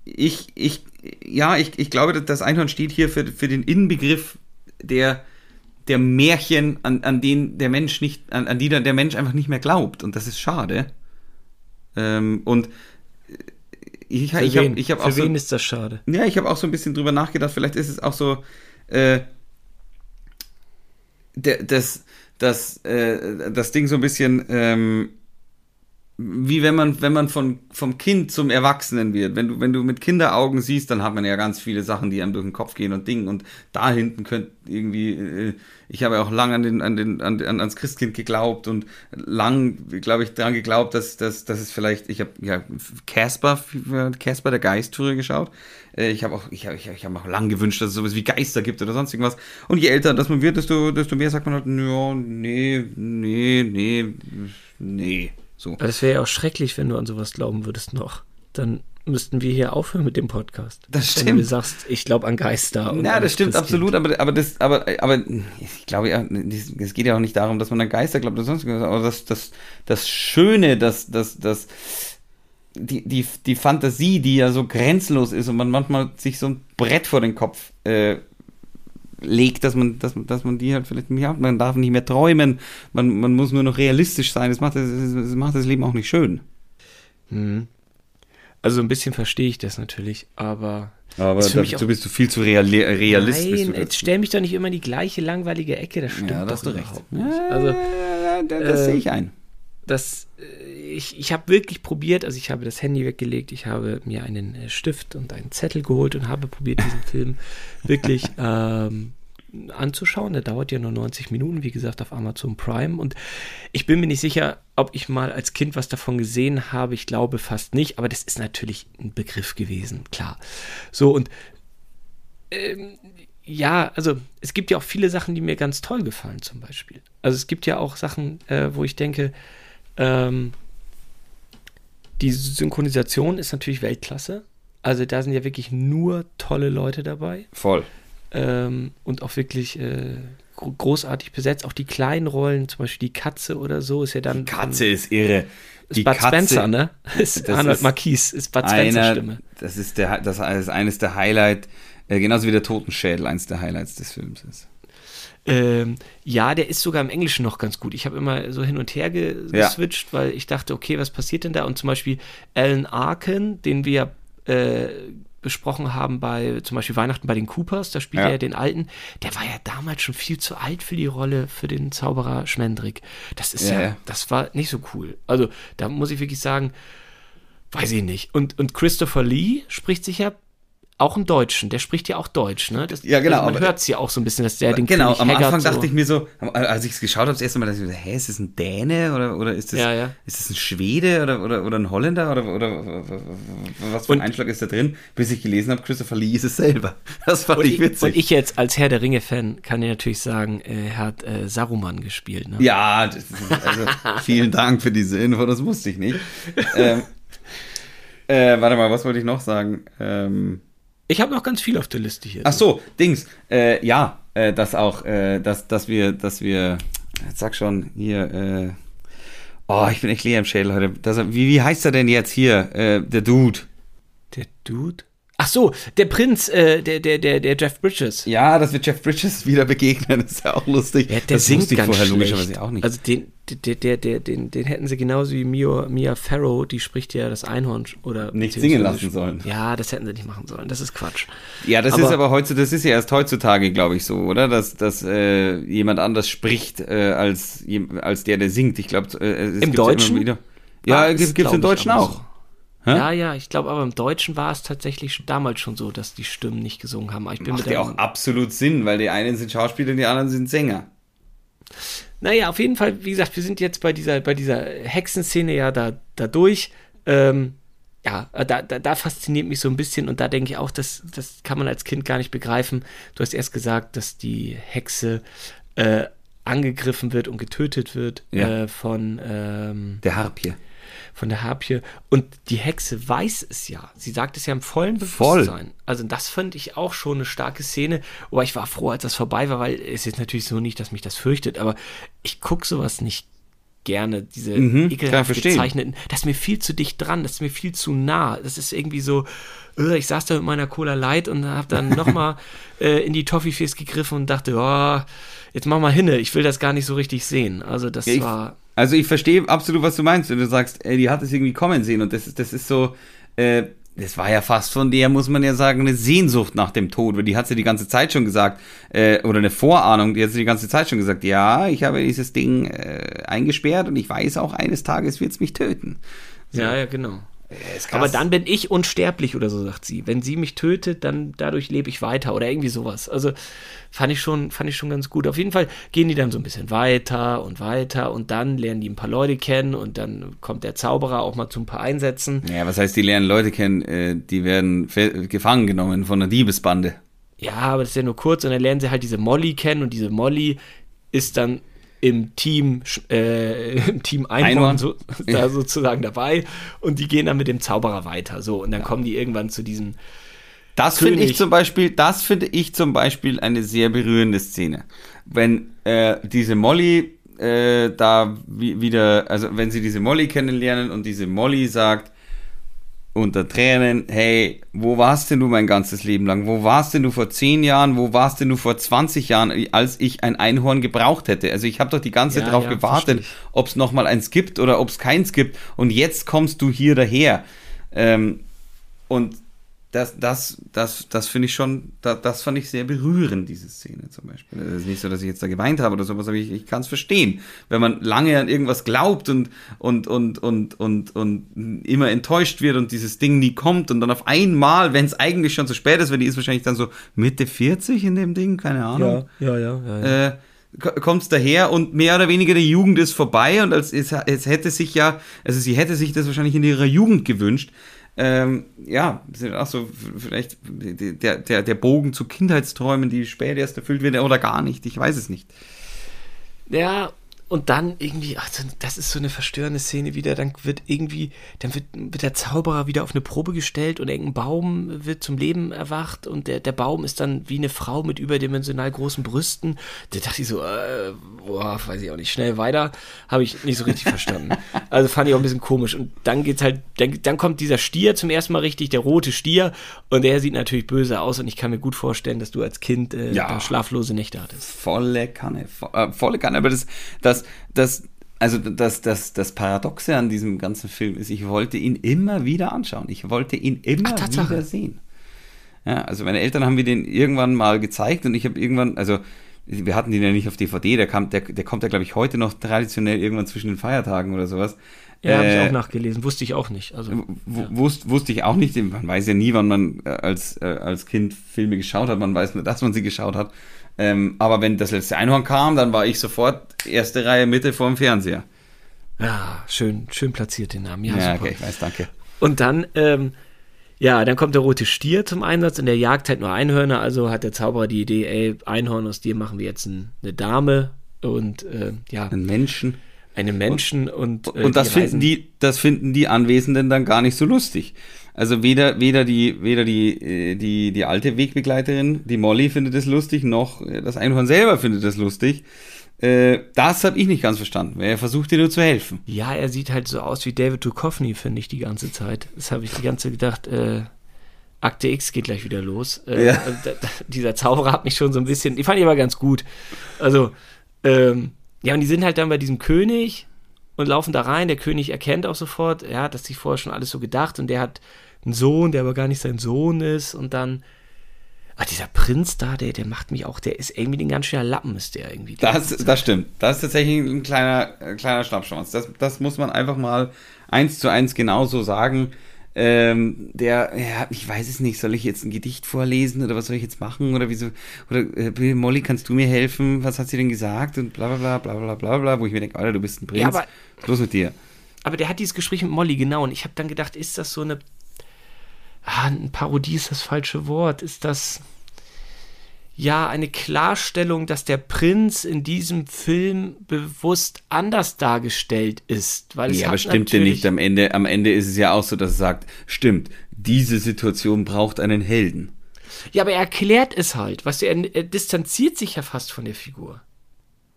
ich, ich, ja, ich, ich glaube, das Einhorn steht hier für, für den Inbegriff der, der Märchen, an, an denen der Mensch nicht, an, an die der Mensch einfach nicht mehr glaubt. Und das ist schade. Ähm, und ich, Für ich habe ich hab Für auch so, wen ist das schade? ja, ich habe auch so ein bisschen drüber nachgedacht, vielleicht ist es auch so, äh, der, das, das, äh, das Ding so ein bisschen, ähm, wie wenn man, wenn man von, vom Kind zum Erwachsenen wird. Wenn du, wenn du mit Kinderaugen siehst, dann hat man ja ganz viele Sachen, die einem durch den Kopf gehen und Dingen. Und da hinten könnt irgendwie, äh, ich habe ja auch lang an den, an den, an, an, ans Christkind geglaubt und lang, glaube ich, daran geglaubt, dass, dass, dass es vielleicht, ich habe ja Casper, Casper der Geist früher geschaut. Äh, Ich habe auch, ich habe ich, ich hab auch lang gewünscht, dass es sowas wie Geister gibt oder sonst irgendwas. Und je älter das man wird, desto, desto mehr sagt man halt, ja, nee, nee, nee, nee. So. Aber das wäre ja auch schrecklich, wenn du an sowas glauben würdest noch. Dann müssten wir hier aufhören mit dem Podcast. Das Wenn stimmt. du sagst, ich glaube an Geister. Ja, das stimmt Christkind. absolut, aber, aber das, aber, aber ich glaube ja, es geht ja auch nicht darum, dass man an Geister glaubt oder sonst irgendwas, aber das, das, das Schöne, das, das, das, die, die, die Fantasie, die ja so grenzenlos ist und man manchmal sich so ein Brett vor den Kopf äh, legt, dass man, dass, man- dass man die halt vielleicht nicht hat. Man darf nicht mehr träumen, man, man muss nur noch realistisch sein. Das macht das, das macht das Leben auch nicht schön. Mhm. Also ein bisschen verstehe ich das natürlich, aber. Aber Ist für mich dazu auch- bist du viel zu real, Realist. Nein, jetzt stell mich doch nicht immer in die gleiche langweilige Ecke, das stimmt Ja, da doch hast du recht. Also, Ja, das, das äh, sehe ich ein. das, äh, ich, ich habe wirklich probiert, also ich habe das Handy weggelegt, ich habe mir einen äh, Stift und einen Zettel geholt und habe probiert, diesen Film wirklich ähm, anzuschauen. Der dauert ja nur 90 Minuten, wie gesagt, auf Amazon Prime. Und ich bin mir nicht sicher, ob ich mal als Kind was davon gesehen habe. Ich glaube fast nicht, aber das ist natürlich ein Begriff gewesen, klar. So, und ähm, ja, also es gibt ja auch viele Sachen, die mir ganz toll gefallen, zum Beispiel. Also es gibt ja auch Sachen, äh, wo ich denke, ähm, die Synchronisation ist natürlich Weltklasse. Also da sind ja wirklich nur tolle Leute dabei Voll. ähm, und auch wirklich äh, gro großartig besetzt. Auch die kleinen Rollen, zum Beispiel die Katze oder so, ist ja dann. Katze ist irre. ist Bud Spencer, ne? Ist Arnold ist Marquis, ist Bud Spencer einer, Stimme. das ist der, das ist eines der Highlight, äh, genauso wie der Totenschädel eines der Highlights des Films ist. Ähm, ja, der ist sogar im Englischen noch ganz gut. Ich habe immer so hin und her ge Ja. geswitcht, weil ich dachte, okay, was passiert denn da? Und zum Beispiel Alan Arkin, den wir äh, besprochen haben bei zum Beispiel Weihnachten bei den Coopers, da spielt Ja. er ja den Alten, der war ja damals schon viel zu alt für die Rolle für den Zauberer Schmendrick. Das ist Ja, ja, ja. das war nicht so cool. Also da muss ich wirklich sagen, weiß ich nicht. Und, und Christopher Lee spricht sich ja auch einen Deutschen, der spricht ja auch Deutsch, ne? Das, Ja, genau, Also man hört es ja auch so ein bisschen, dass der den genau, König am Haggard Anfang so dachte ich mir so, als ich es geschaut habe, das erste Mal, dachte ich mir, so, hä, ist das ein Däne oder, oder ist das, Ja, ja. ist das ein Schwede oder, oder, oder ein Holländer oder, oder was für ein Und- Einschlag ist da drin? Bis ich gelesen habe, Christopher Lee ist es selber. Das fand ich, witzig. und ich jetzt als Herr der Ringe-Fan kann dir natürlich sagen, äh, er hat äh, Saruman gespielt. Ne? ja, das, also, vielen Dank für diese Info, das wusste ich nicht. ähm, äh, warte mal, was wollte ich noch sagen? Ähm, Ich habe noch ganz viel auf der Liste hier. Ach so, Dings. Äh, ja, äh, dass auch, äh, dass, dass wir, dass wir, jetzt sag schon, hier, äh, oh, ich bin echt leer im Schädel heute. Dass er, wie, wie heißt er denn jetzt hier, äh, der Dude? Der Dude? Ach, so, der Prinz, äh, der, der, der, der Jeff Bridges. Ja, dass wir Jeff Bridges wieder begegnen, ist ja auch lustig. Ja, der das singt wusste ich ganz vorher schlecht. logischerweise auch nicht. Also den, der, der, der, den, den hätten sie genauso wie Mia, Mia Farrow, die spricht ja das Einhorn oder Nicht singen lassen sollen. Ja, das hätten sie nicht machen sollen. Das ist Quatsch. ja, das aber- ist aber heutzutage, das ist ja erst heutzutage, glaube ich, so, oder? Dass, dass äh, jemand anders spricht äh, als, als der, der singt. Ich glaube, äh, es gibt's Deutschen? Ja, immer wieder. ja gibt es, es im Deutschen auch. so. Hä? Ja, ja, ich glaube, aber im Deutschen war es tatsächlich damals schon so, dass die Stimmen nicht gesungen haben. Ich bin Macht ja auch absolut Sinn, weil die einen sind Schauspieler und die anderen sind Sänger. Naja, auf jeden Fall, wie gesagt, wir sind jetzt bei dieser, bei dieser Hexenszene ja da, da durch. Ähm, ja, da, da, da fasziniert mich so ein bisschen und da denke ich auch, das, das kann man als Kind gar nicht begreifen. Du hast erst gesagt, dass die Hexe äh, angegriffen wird und getötet wird Ja. äh, von, ähm, Der Harpier. Von der Harpie. Und die Hexe weiß es ja. Sie sagt es ja im vollen Voll. Bewusstsein. Also das fand ich auch schon eine starke Szene. Aber ich war froh, als das vorbei war, weil es ist natürlich so nicht, dass mich das fürchtet. Aber ich gucke sowas nicht gerne, diese Mhm, ekelhaft gezeichneten. Das ist mir viel zu dicht dran, das ist mir viel zu nah. Das ist irgendwie so, äh, ich saß da mit meiner Cola Light und habe dann nochmal äh, in die Toffifees gegriffen und dachte, oh, jetzt mach mal hinne, ich will das gar nicht so richtig sehen. Also das Ja, war... also ich verstehe absolut, was du meinst, wenn du sagst, ey, die hat es irgendwie kommen sehen und das ist, das ist so, äh, das war ja fast von der, muss man ja sagen, eine Sehnsucht nach dem Tod, weil die hat sie die ganze Zeit schon gesagt, äh, oder eine Vorahnung, die hat sie die ganze Zeit schon gesagt, ja, ich habe dieses Ding äh, eingesperrt und ich weiß auch, eines Tages wird es mich töten. Ja, ja, genau. Aber dann bin ich unsterblich oder so, sagt sie. Wenn sie mich tötet, dann dadurch lebe ich weiter oder irgendwie sowas. Also fand ich schon, fand ich schon ganz gut. Auf jeden Fall gehen die dann so ein bisschen weiter und weiter und dann lernen die ein paar Leute kennen und dann kommt der Zauberer auch mal zu ein paar Einsätzen. Ja, was heißt, die lernen Leute kennen, äh, die werden gefangen genommen von einer Diebesbande. Ja, aber das ist ja nur kurz und dann lernen sie halt diese Molly kennen und diese Molly ist dann im Team, äh, im Team Einhorn. So, da sozusagen dabei und die gehen dann mit dem Zauberer weiter. So, und dann kommen die irgendwann zu diesem Das finde ich zum Beispiel, das finde ich zum Beispiel eine sehr berührende Szene. Wenn äh, diese Molly äh, da wie, wieder, also wenn sie diese Molly kennenlernen und diese Molly sagt unter Tränen, hey, wo warst denn du mein ganzes Leben lang? Wo warst denn du vor 10 Jahren? Wo warst denn du vor 20 Jahren, als ich ein Einhorn gebraucht hätte? Also ich habe doch die ganze Zeit Ja, drauf ja, gewartet, ob es nochmal eins gibt oder ob es keins gibt. Und jetzt kommst du hier daher. Ähm, und das, das, das, das finde ich schon, das, das fand ich sehr berührend, diese Szene zum Beispiel. Es ist nicht so, dass ich jetzt da geweint habe oder sowas, aber ich, ich kann es verstehen. Wenn man lange an irgendwas glaubt und, und, und, und, und, und immer enttäuscht wird und dieses Ding nie kommt und dann auf einmal, wenn es eigentlich schon zu spät ist, weil die ist wahrscheinlich dann so Mitte 40 in dem Ding, keine Ahnung ja, ja, ja. äh, kommt es daher und mehr oder weniger die Jugend ist vorbei und als es, es hätte sich ja, also sie hätte sich das wahrscheinlich in ihrer Jugend gewünscht. Ähm, ja, ist auch so vielleicht der, der, der Bogen zu Kindheitsträumen, die spät erst erfüllt werden oder gar nicht, ich weiß es nicht. Ja, und dann irgendwie, ach, das ist so eine verstörende Szene wieder, dann wird irgendwie, dann wird, wird der Zauberer wieder auf eine Probe gestellt und irgendein Baum wird zum Leben erwacht und der, der Baum ist dann wie eine Frau mit überdimensional großen Brüsten. Da dachte ich so, äh, boah, weiß ich auch nicht, schnell weiter, habe ich nicht so richtig verstanden. Also fand ich auch ein bisschen komisch. Und dann geht's halt, dann, dann kommt dieser Stier zum ersten Mal richtig, der rote Stier, und der sieht natürlich böse aus und ich kann mir gut vorstellen, dass du als Kind äh, Ja. schlaflose Nächte hattest. Volle Kanne, vo äh, volle Kanne, aber das, das, das, also das, das, das Paradoxe an diesem ganzen Film ist, ich wollte ihn immer wieder anschauen. Ich wollte ihn immer Ach, wieder sehen. Ja, also meine Eltern haben mir den irgendwann mal gezeigt und ich habe irgendwann, also wir hatten den ja nicht auf DVD, der, kam, der, der kommt ja, glaube ich, heute noch traditionell irgendwann zwischen den Feiertagen oder sowas. Ja, habe ich Äh, auch nachgelesen, wusste ich auch nicht. Also, W- wusst, wusste ich auch nicht, man weiß ja nie, wann man äh, als, äh, als Kind Filme geschaut hat, man weiß nur, dass man sie geschaut hat. Ähm, aber wenn das letzte Einhorn kam, dann war ich sofort erste Reihe Mitte vorm Fernseher. ja, schön, schön platziert den Namen. Ja, Ja, super. okay, ich weiß, danke. Und dann, ähm, ja, dann kommt der rote Stier zum Einsatz und der jagt halt nur Einhörner. Also hat der Zauberer die Idee, ey, Einhorn aus dir machen wir jetzt ein, eine Dame und äh, ja, Einen Menschen. einen Menschen und, äh, Und das finden die, das finden die Anwesenden dann gar nicht so lustig. Also weder, weder die, weder die, äh, die, die alte Wegbegleiterin, die Molly findet es lustig, noch das Einhorn selber findet es lustig. Äh, das habe ich nicht ganz verstanden, er versucht dir nur zu helfen. Ja, er sieht halt so aus wie David Duchovny, finde ich, die ganze Zeit. Das habe ich die ganze Zeit gedacht, äh, Akte X geht gleich wieder los. Äh, Ja. dieser Zauberer hat mich schon so ein bisschen, die fand ich aber ganz gut. Also, ähm, ja, und die sind halt dann bei diesem König und laufen da rein. Der König erkennt auch sofort, er hat das sich vorher schon alles so gedacht und der hat einen Sohn, der aber gar nicht sein Sohn ist und dann, ah, dieser Prinz da, der, der macht mich auch, der ist irgendwie ein ganz schöner Lappen, ist der irgendwie. Das, das stimmt. Das ist tatsächlich ein kleiner, äh, kleiner Schnappschwanz. Das, das muss man einfach mal eins zu eins genauso sagen. Ähm, der, ja, ich weiß es nicht, soll ich jetzt ein Gedicht vorlesen oder was soll ich jetzt machen oder wieso, oder äh, Molly, kannst du mir helfen? Was hat sie denn gesagt? Und bla bla bla bla bla bla bla, wo ich mir denke, Alter, du bist ein Prinz. Ja, aber- los mit dir? Aber der hat dieses Gespräch mit Molly, genau. Und ich habe dann gedacht, ist das so eine. Ah, eine Parodie ist das falsche Wort. Ist das. Ja, eine Klarstellung, dass der Prinz in diesem Film bewusst anders dargestellt ist. Weil es Ja, hat aber stimmt natürlich- nicht. Am Ende, am Ende ist es ja auch so, dass er sagt, stimmt, diese Situation braucht einen Helden. Ja, aber er erklärt es halt. Weißt du, er, er distanziert sich ja fast von der Figur.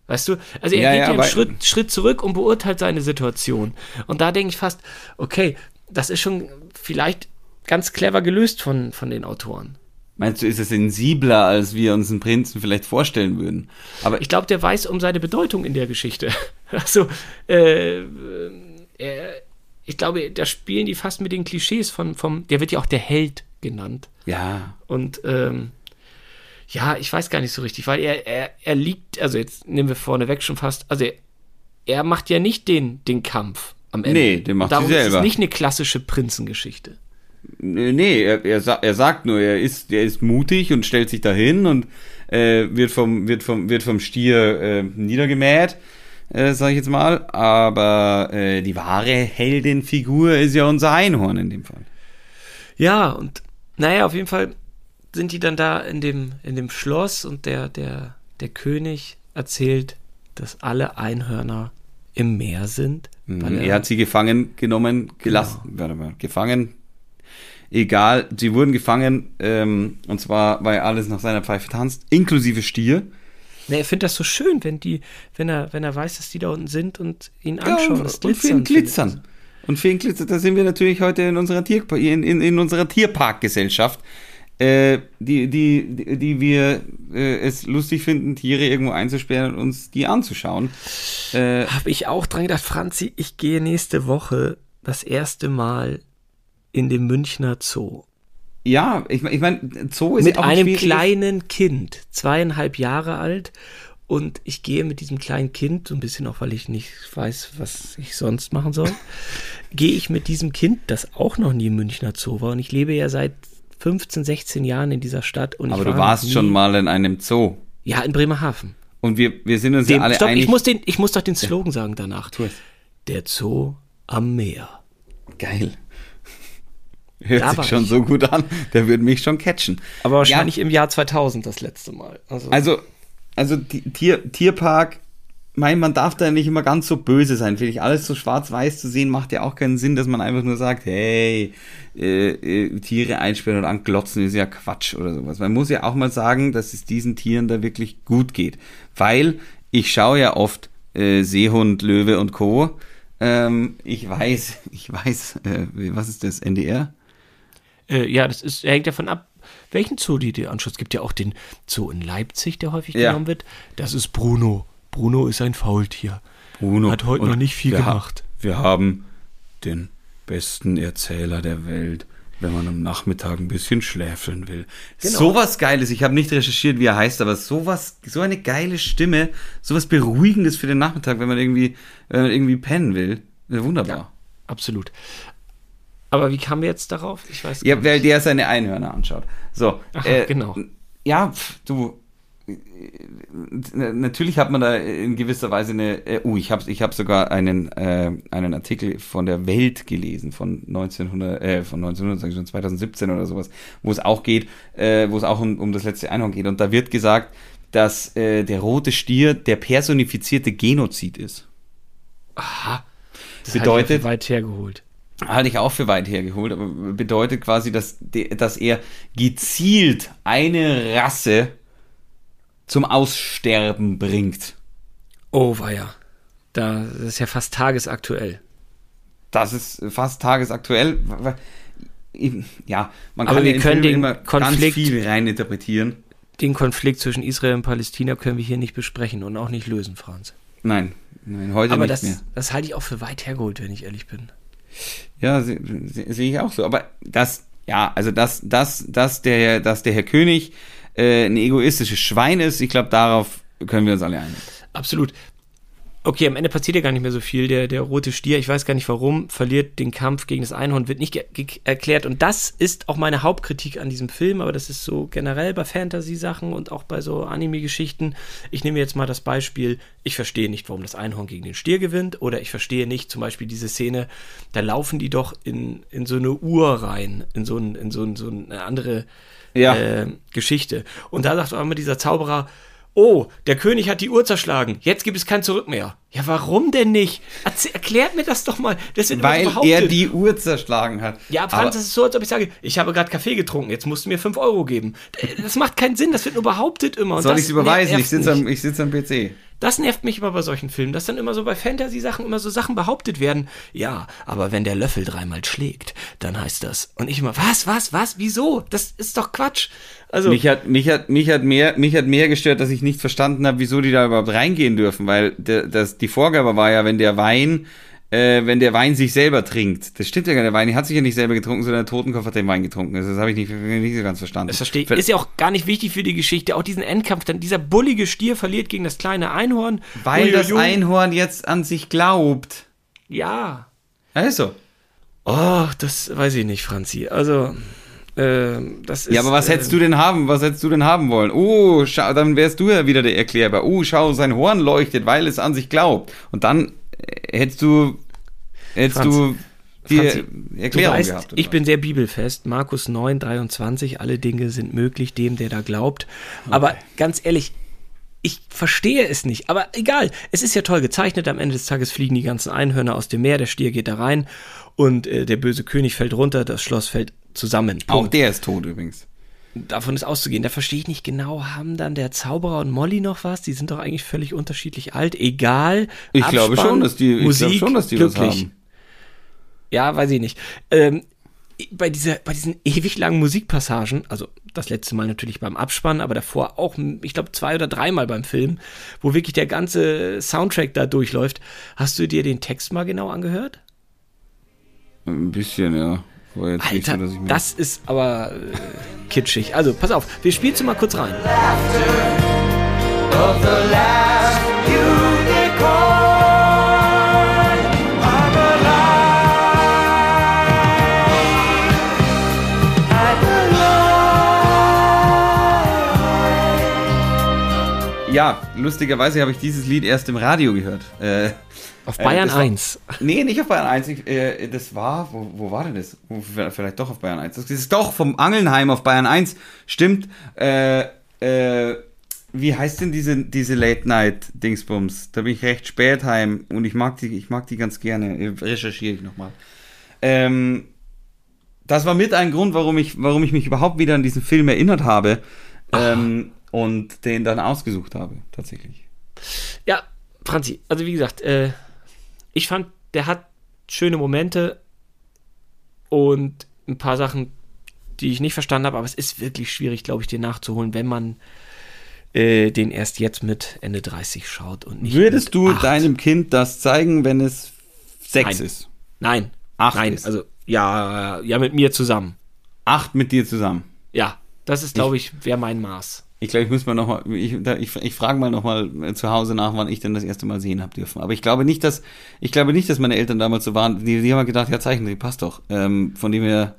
Weißt du? Also er Ja, geht ja, ja, einen Schritt, Schritt zurück und beurteilt seine Situation. Und da denke ich fast, okay, das ist schon vielleicht ganz clever gelöst von, von den Autoren. Meinst du, ist es sensibler, als wir uns einen Prinzen vielleicht vorstellen würden? Aber Ich glaube, der weiß um seine Bedeutung in der Geschichte. Also, äh, er, ich glaube, da spielen die fast mit den Klischees von, vom, der wird ja auch der Held genannt. ja, Und ähm, ja, ich weiß gar nicht so richtig, weil er, er, er liegt, also jetzt nehmen wir vorneweg schon fast, also er, er macht ja nicht den, den Kampf am Ende. Nee, den macht Darum ist selber. es nicht eine klassische Prinzengeschichte. Nee, er, er, er sagt nur, er ist, er ist mutig und stellt sich dahin und äh, wird, vom, wird, vom, wird vom Stier äh, niedergemäht, äh, sag ich jetzt mal. Aber äh, die wahre Heldin-Figur ist ja unser Einhorn in dem Fall. Ja, und naja, auf jeden Fall sind die dann da in dem, in dem Schloss und der, der, der König erzählt, dass alle Einhörner im Meer sind. Mhm. Er hat sie gefangen genommen, gelassen. Warte mal, gefangen. Egal, sie wurden gefangen, ähm, und zwar, weil alles nach seiner Pfeife tanzt, inklusive Stier. Na, er findet das so schön, wenn die, wenn er, wenn er weiß, dass die da unten sind und ihn Ja, anschauen. und, das und für ihn findet er glitzern. Und für ihn glitzert, da sind wir natürlich heute in unserer, Tier, in, in, in unserer Tierparkgesellschaft, äh, die, die, die, die wir äh, es lustig finden, Tiere irgendwo einzusperren und uns die anzuschauen. Äh, Habe ich auch dran gedacht, Franzi, ich gehe nächste Woche das erste Mal in den Münchner Zoo. ja, ich, ich meine, Zoo ist Mit ja auch ein einem kleinen Kind, zweieinhalb Jahre alt. Und ich gehe mit diesem kleinen Kind, so ein bisschen auch, weil ich nicht weiß, was ich sonst machen soll, gehe ich mit diesem Kind, das auch noch nie im Münchner Zoo war. Und ich lebe ja seit 15, 16 Jahren in dieser Stadt. Und Aber ich du war warst nie- schon mal in einem Zoo. Ja, in Bremerhaven. Und wir, wir sind uns Dem, ja alle stopp, einig. ich muss, den, ich muss doch den Slogan sagen danach. Der Zoo am Meer. Geil. Hört Da sich schon ich. so gut an. Der würde mich schon catchen. Aber wahrscheinlich im Jahr 2000 das letzte Mal. Also, Also, also die, Tier, Tierpark, mein, man darf da nicht immer ganz so böse sein. Finde ich, alles so schwarz-weiß zu sehen, macht ja auch keinen Sinn, dass man einfach nur sagt, hey, äh, äh, Tiere einsperren und anglotzen ist ja Quatsch oder sowas. Man muss ja auch mal sagen, dass es diesen Tieren da wirklich gut geht. Weil ich schaue ja oft äh, Seehund, Löwe und Co. Ähm, ich weiß, ich weiß, äh, was ist das, NDR? Äh, ja, das ist, hängt davon ab, welchen Zoo die dir anschaust. Es gibt ja auch den Zoo in Leipzig, der häufig Ja. genommen wird. Das ist Bruno. Bruno ist ein Faultier. Bruno. Hat heute noch nicht viel wir ha- gemacht. Wir haben den besten Erzähler der Welt, wenn man am Nachmittag ein bisschen schläfeln will. Genau. Sowas Geiles. Ich habe nicht recherchiert, wie er heißt, aber sowas, so eine geile Stimme, sowas Beruhigendes für den Nachmittag, wenn man irgendwie, wenn man irgendwie pennen will. Ja, wunderbar. Absolut. Aber wie kamen wir jetzt darauf? Ich weiß Ja, gar weil nicht. der seine Einhörner anschaut. So. äh, Aha, genau. Ja, pf, du. äh, Natürlich hat man da in gewisser Weise eine. Äh, uh, ich habe ich hab sogar einen, äh, einen Artikel von der Welt gelesen, von 1900, äh, von 1900, sag ich schon, 2017 oder sowas, wo es auch geht, äh, wo es auch um, um das letzte Einhorn geht. Und da wird gesagt, dass äh, der rote Stier der personifizierte Genozid ist. Aha. Das bedeutet- weit hergeholt. Halte ich auch für weit hergeholt, aber bedeutet quasi, dass, dass er gezielt eine Rasse zum Aussterben bringt. Oh, war ja. Da, das ist ja fast tagesaktuell. Das ist fast tagesaktuell. ja, man Aber kann wir ja in können Filmen den immer ganz Konflikt- viel reininterpretieren. Den Konflikt zwischen Israel und Palästina können wir hier nicht besprechen und auch nicht lösen, Franz. Nein, nein, heute Aber nicht das, mehr. das halte ich auch für weit hergeholt, wenn ich ehrlich bin. Ja, se- se- sehe ich auch so. Aber das, ja, also dass, dass, dass, der, dass der Herr König äh, ein egoistisches Schwein ist, ich glaube, darauf können wir uns alle einigen. Absolut. Okay, am Ende passiert ja gar nicht mehr so viel. Der, der rote Stier, ich weiß gar nicht warum, verliert den Kampf gegen das Einhorn, wird nicht erklärt. Und das ist auch meine Hauptkritik an diesem Film, aber das ist so generell bei Fantasy-Sachen und auch bei so Anime-Geschichten. Ich nehme jetzt mal das Beispiel, ich verstehe nicht, warum das Einhorn gegen den Stier gewinnt. Oder ich verstehe nicht zum Beispiel diese Szene, da laufen die doch in, in so eine Uhr rein, in so, ein, in so, ein, so eine andere Ja. äh, Geschichte. Und da sagt auf einmal dieser Zauberer, oh, der König hat die Uhr zerschlagen, jetzt gibt es kein Zurück mehr. Ja, warum denn nicht? Erzähl, erklärt mir das doch mal. Das wird Weil er die Uhr zerschlagen hat. ja, Franz, das ist so, als ob ich sage, ich habe gerade Kaffee getrunken, jetzt musst du mir 5 Euro geben. Das macht keinen Sinn, das wird nur behauptet immer. Und Soll ich es überweisen? Ich sitze am, ich sitz am PC. Das nervt mich immer bei solchen Filmen, dass dann immer so bei Fantasy-Sachen immer so Sachen behauptet werden. Ja, aber wenn der Löffel dreimal schlägt, dann heißt das. Und ich immer, was, was, was, wieso? Das ist doch Quatsch. Also, Mich hat, mich hat, mich hat mehr, mich hat mehr gestört, dass ich nicht verstanden habe, wieso die da überhaupt reingehen dürfen, weil der, das, die Vorgabe war ja, wenn der Wein, äh, wenn der Wein sich selber trinkt. Das stimmt ja gar nicht. Der Wein hat sich ja nicht selber getrunken, sondern der Totenkopf hat den Wein getrunken. Das, das habe ich nicht, nicht so ganz verstanden. Das verstehe ich. Ist ja auch gar nicht wichtig für die Geschichte. Auch diesen Endkampf, dann dieser bullige Stier verliert gegen das kleine Einhorn. weil das Uiuiui. Einhorn jetzt an sich glaubt. Ja. Also. Oh, das weiß ich nicht, Franzi. Also, das ist. Ja, aber was äh, hättest du denn haben? Was hättest du denn haben wollen? Oh, schau, dann wärst du ja wieder der Erklärbar. Oh, schau, sein Horn leuchtet, weil es an sich glaubt. Und dann äh, hättest du, hättest Franz, du die Franzi, Erklärung du weißt, gehabt. ich bin sehr bibelfest. Markus 9, 23. Alle Dinge sind möglich dem, der da glaubt. Aber ganz ehrlich, ich verstehe es nicht. Aber egal, es ist ja toll gezeichnet. Am Ende des Tages fliegen die ganzen Einhörner aus dem Meer. Der Stier geht da rein und äh, der böse König fällt runter. Das Schloss fällt zusammen. Auch Punkt. der ist tot übrigens. davon ist auszugehen. Da verstehe ich nicht genau, haben dann der Zauberer und Molly noch was? Die sind doch eigentlich völlig unterschiedlich alt. Egal. Ich glaube Abspann, schon, dass die, ich Musik, glaube schon, dass die glücklich. was haben. Ja, weiß ich nicht. Ähm, bei, dieser, bei diesen ewig langen Musikpassagen, also das letzte Mal natürlich beim Abspann, aber davor auch, ich glaube, zwei oder dreimal beim Film, wo wirklich der ganze Soundtrack da durchläuft. Hast du dir den Text mal genau angehört? Ein bisschen, ja. War jetzt nicht so, Alter, dass ich mir das ist aber äh, kitschig. Also, pass auf, wir spielen es mal kurz rein. Ja, lustigerweise habe ich dieses Lied erst im Radio gehört. Äh, Auf äh, Bayern war- 1. Nee, nicht auf Bayern 1. Ich, äh, das war, wo, wo war denn das? Vielleicht doch auf Bayern 1. Das ist doch vom Angelnheim auf Bayern 1. Stimmt. Äh, äh, wie heißt denn diese, diese Late-Night-Dingsbums? Da bin ich recht spät heim und ich mag die, ich mag die ganz gerne. Äh, Recherchiere ich nochmal. Ähm, das war mit ein Grund, warum ich, warum ich mich überhaupt wieder an diesen Film erinnert habe. Ähm, und den dann ausgesucht habe, tatsächlich. Ja, Franzi, also wie gesagt, äh, ich fand, der hat schöne Momente und ein paar Sachen, die ich nicht verstanden habe, aber es ist wirklich schwierig, glaube ich, den nachzuholen, wenn man äh, den erst jetzt mit Ende 30 schaut und nicht. Würdest du acht. deinem Kind das zeigen, wenn es sechs Nein. ist? Nein. Acht Nein, ist. also ja, ja, mit mir zusammen. Acht mit dir zusammen. Ja, das ist, glaube ich, wäre mein Maß. Ich glaube, ich muss mal nochmal, ich, ich, ich frage mal nochmal zu Hause nach, wann ich denn das erste Mal sehen habe dürfen. Aber ich glaube nicht, dass, ich glaube nicht, dass meine Eltern damals so waren. Die, die haben gedacht, ja, Zeichentrick passt doch. Ähm, von dem her,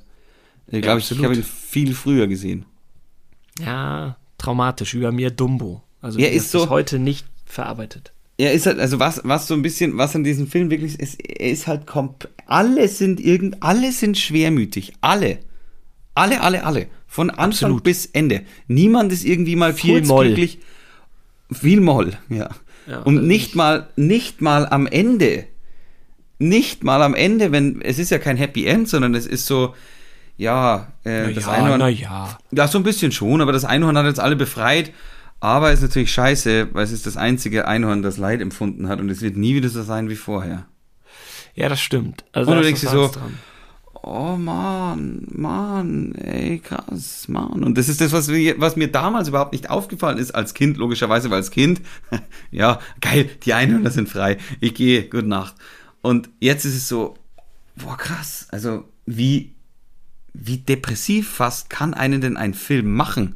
äh, glaube ich, ich habe ihn viel früher gesehen. Ja, traumatisch, über mir Dumbo. Also Ja, ist so- heute nicht verarbeitet. Er ist halt, also was, was so ein bisschen, was an diesem Film wirklich ist, er ist halt komp, alle sind irgend, alle sind schwermütig. Alle. Alle, alle, alle. Von Anfang Absolut. bis Ende. Niemand ist irgendwie mal Viel kurz Moll. glücklich. Viel Moll, ja. Ja, Und also nicht mal, nicht mal am Ende. Nicht mal am Ende, wenn, es ist ja kein Happy End, sondern es ist so, ja, äh, das Einhorn. ja. Ja, so ein bisschen schon, aber das Einhorn hat jetzt alle befreit. Aber ist natürlich scheiße, weil es ist das einzige Einhorn, das Leid empfunden hat und es wird nie wieder so sein wie vorher. Ja, das stimmt. Also Und du denkst dir so, dran. Oh Mann, Mann, ey, krass, Mann. Und das ist das, was, wir, was mir damals überhaupt nicht aufgefallen ist, als Kind, logischerweise, weil als Kind, ja, geil, die Einhörner sind frei, ich gehe, gute Nacht. Und jetzt ist es so, boah, krass, also wie, wie depressiv fast kann einen denn ein Film machen?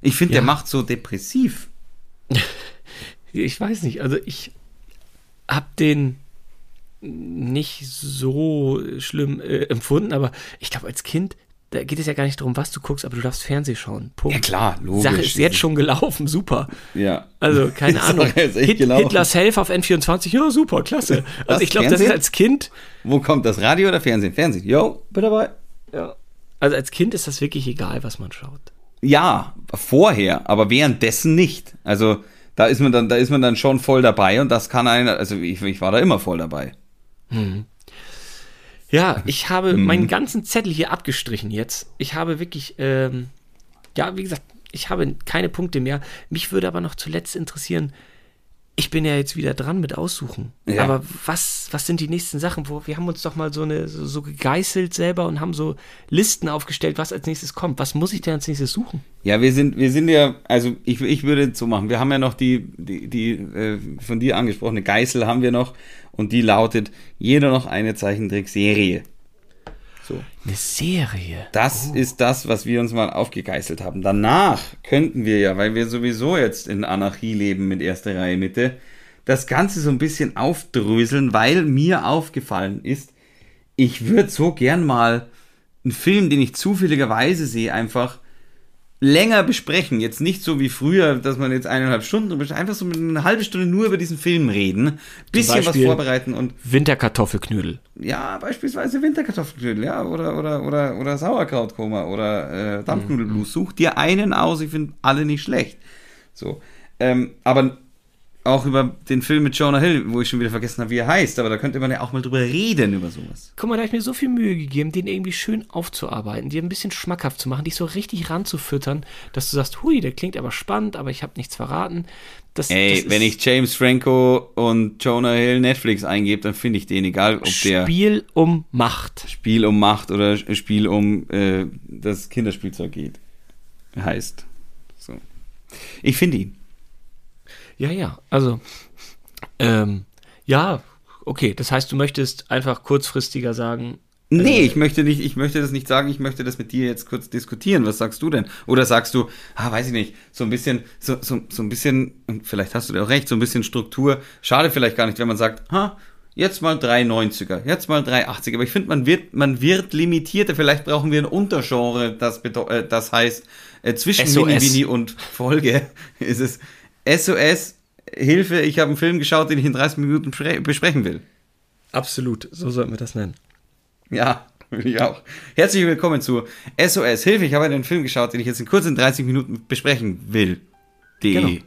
Ich finde, Ja. der macht so depressiv. Ich weiß nicht, also ich hab den nicht so schlimm äh, empfunden, aber ich glaube, als Kind, da geht es ja gar nicht darum, was du guckst, aber du darfst Fernsehen schauen. Punkt. Ja, klar, logisch. Sache ist jetzt schon gelaufen, super. Ja. Also, keine Ahnung. Hit, gelaufen. Hitlers Helf auf N24, ja, super, klasse. Was, Also, ich glaube, das ist als Kind, Wo kommt das? Radio oder Fernsehen? Fernsehen. Yo, bin dabei. ja. Also, als Kind ist das wirklich egal, was man schaut. Ja, vorher, aber währenddessen nicht. Also da ist man dann, da ist man dann schon voll dabei und das kann einer, also ich, ich war da immer voll dabei. Ja, ich habe Mhm. meinen ganzen Zettel hier abgestrichen jetzt. Ich habe wirklich, ähm, ja, wie gesagt, ich habe keine Punkte mehr. Mich würde aber noch zuletzt interessieren, ich bin ja jetzt wieder dran mit Aussuchen. Ja. Aber was, was sind die nächsten Sachen? Wo, wir haben uns doch mal so eine so, so gegeißelt selber und haben so Listen aufgestellt, was als nächstes kommt. Was muss ich denn als nächstes suchen? Ja, wir sind, wir sind ja, also ich, ich würde es so machen. Wir haben ja noch die, die, die äh, von dir angesprochene Geißel haben wir noch und die lautet jeder noch eine Zeichentrickserie. So. Eine Serie. Das ist das, was wir uns mal aufgegeißelt haben. Danach könnten wir ja, weil wir sowieso jetzt in Anarchie leben mit erster Reihe Mitte, das Ganze so ein bisschen aufdröseln, weil mir aufgefallen ist, ich würde so gern mal einen Film, den ich zufälligerweise sehe, einfach länger besprechen. Jetzt nicht so wie früher, dass man jetzt eineinhalb Stunden einfach so eine halbe Stunde nur über diesen Film reden, bisschen was vorbereiten und Winterkartoffelknödel. ja, beispielsweise Winterkartoffelknödel, ja, oder, oder, oder, oder Sauerkrautkoma oder äh, Dampfnudelblues. Such dir einen aus, ich finde alle nicht schlecht. So. Ähm, aber auch über den Film mit Jonah Hill, wo ich schon wieder vergessen habe, wie er heißt, aber da könnte man ja auch mal drüber reden, über sowas. Guck mal, da habe ich mir so viel Mühe gegeben, den irgendwie schön aufzuarbeiten, dir ein bisschen schmackhaft zu machen, dich so richtig ranzufüttern, dass du sagst, hui, der klingt aber spannend, aber ich habe nichts verraten. Das, Ey, das wenn ich James Franco und Jonah Hill Netflix eingebe, dann finde ich den, egal ob der Spiel um Macht. Spiel um Macht oder Spiel um äh, das Kinderspielzeug geht. Heißt. So. Ich finde ihn. Ja, ja, also, ähm, ja, okay, das heißt, du möchtest einfach kurzfristiger sagen, Nee, ich möchte nicht, ich möchte das nicht sagen, ich möchte das mit dir jetzt kurz diskutieren. Was sagst du denn? Oder sagst du, ah, weiß ich nicht, so ein bisschen, so, so, so ein bisschen, vielleicht hast du da auch recht, so ein bisschen Struktur. Schade vielleicht gar nicht, wenn man sagt, ha, jetzt mal drei 90er, jetzt mal drei 80er. Aber ich finde, man wird, man wird limitierter. Vielleicht brauchen wir ein Untergenre, das, äh, das heißt, äh, zwischen SOS. Mini, Mini und Folge ist es SOS, Hilfe, ich habe einen Film geschaut, den ich in 30 Minuten bespre- besprechen will. absolut, so sollten wir das nennen. Ja, will ich auch. Herzlich willkommen zu SOS Hilfe. Ich habe einen Film geschaut, den ich jetzt in kurz in 30 Minuten besprechen will. De. Genau.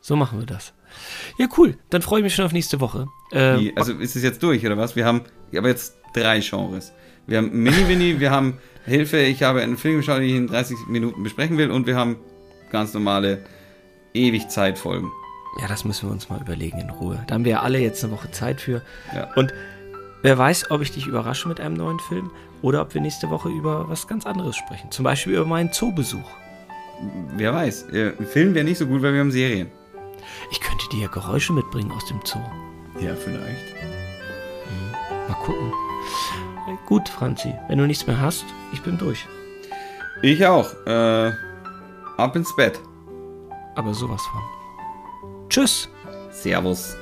So machen wir das. Ja, cool, dann freue ich mich schon auf nächste Woche. Ähm, also ist es jetzt durch, oder was? Wir haben aber jetzt drei Genres. Wir haben Mini-Mini, wir haben Hilfe, ich habe einen Film geschaut, den ich in 30 Minuten besprechen will und wir haben ganz normale ewig Zeitfolgen. Ja, das müssen wir uns mal überlegen in Ruhe. Da haben wir ja alle jetzt eine Woche Zeit für. Ja. Und wer weiß, ob ich dich überrasche mit einem neuen Film oder ob wir nächste Woche über was ganz anderes sprechen. Zum Beispiel über meinen Zoobesuch. Wer weiß. Äh, Film wäre nicht so gut, weil wir haben Serien. Ich könnte dir ja Geräusche mitbringen aus dem Zoo. Ja, vielleicht. Mal gucken. Äh, Gut, Franzi, wenn du nichts mehr hast, ich bin durch. Ich auch. Äh, ab ins Bett. Aber sowas von. Tschüss. Servus.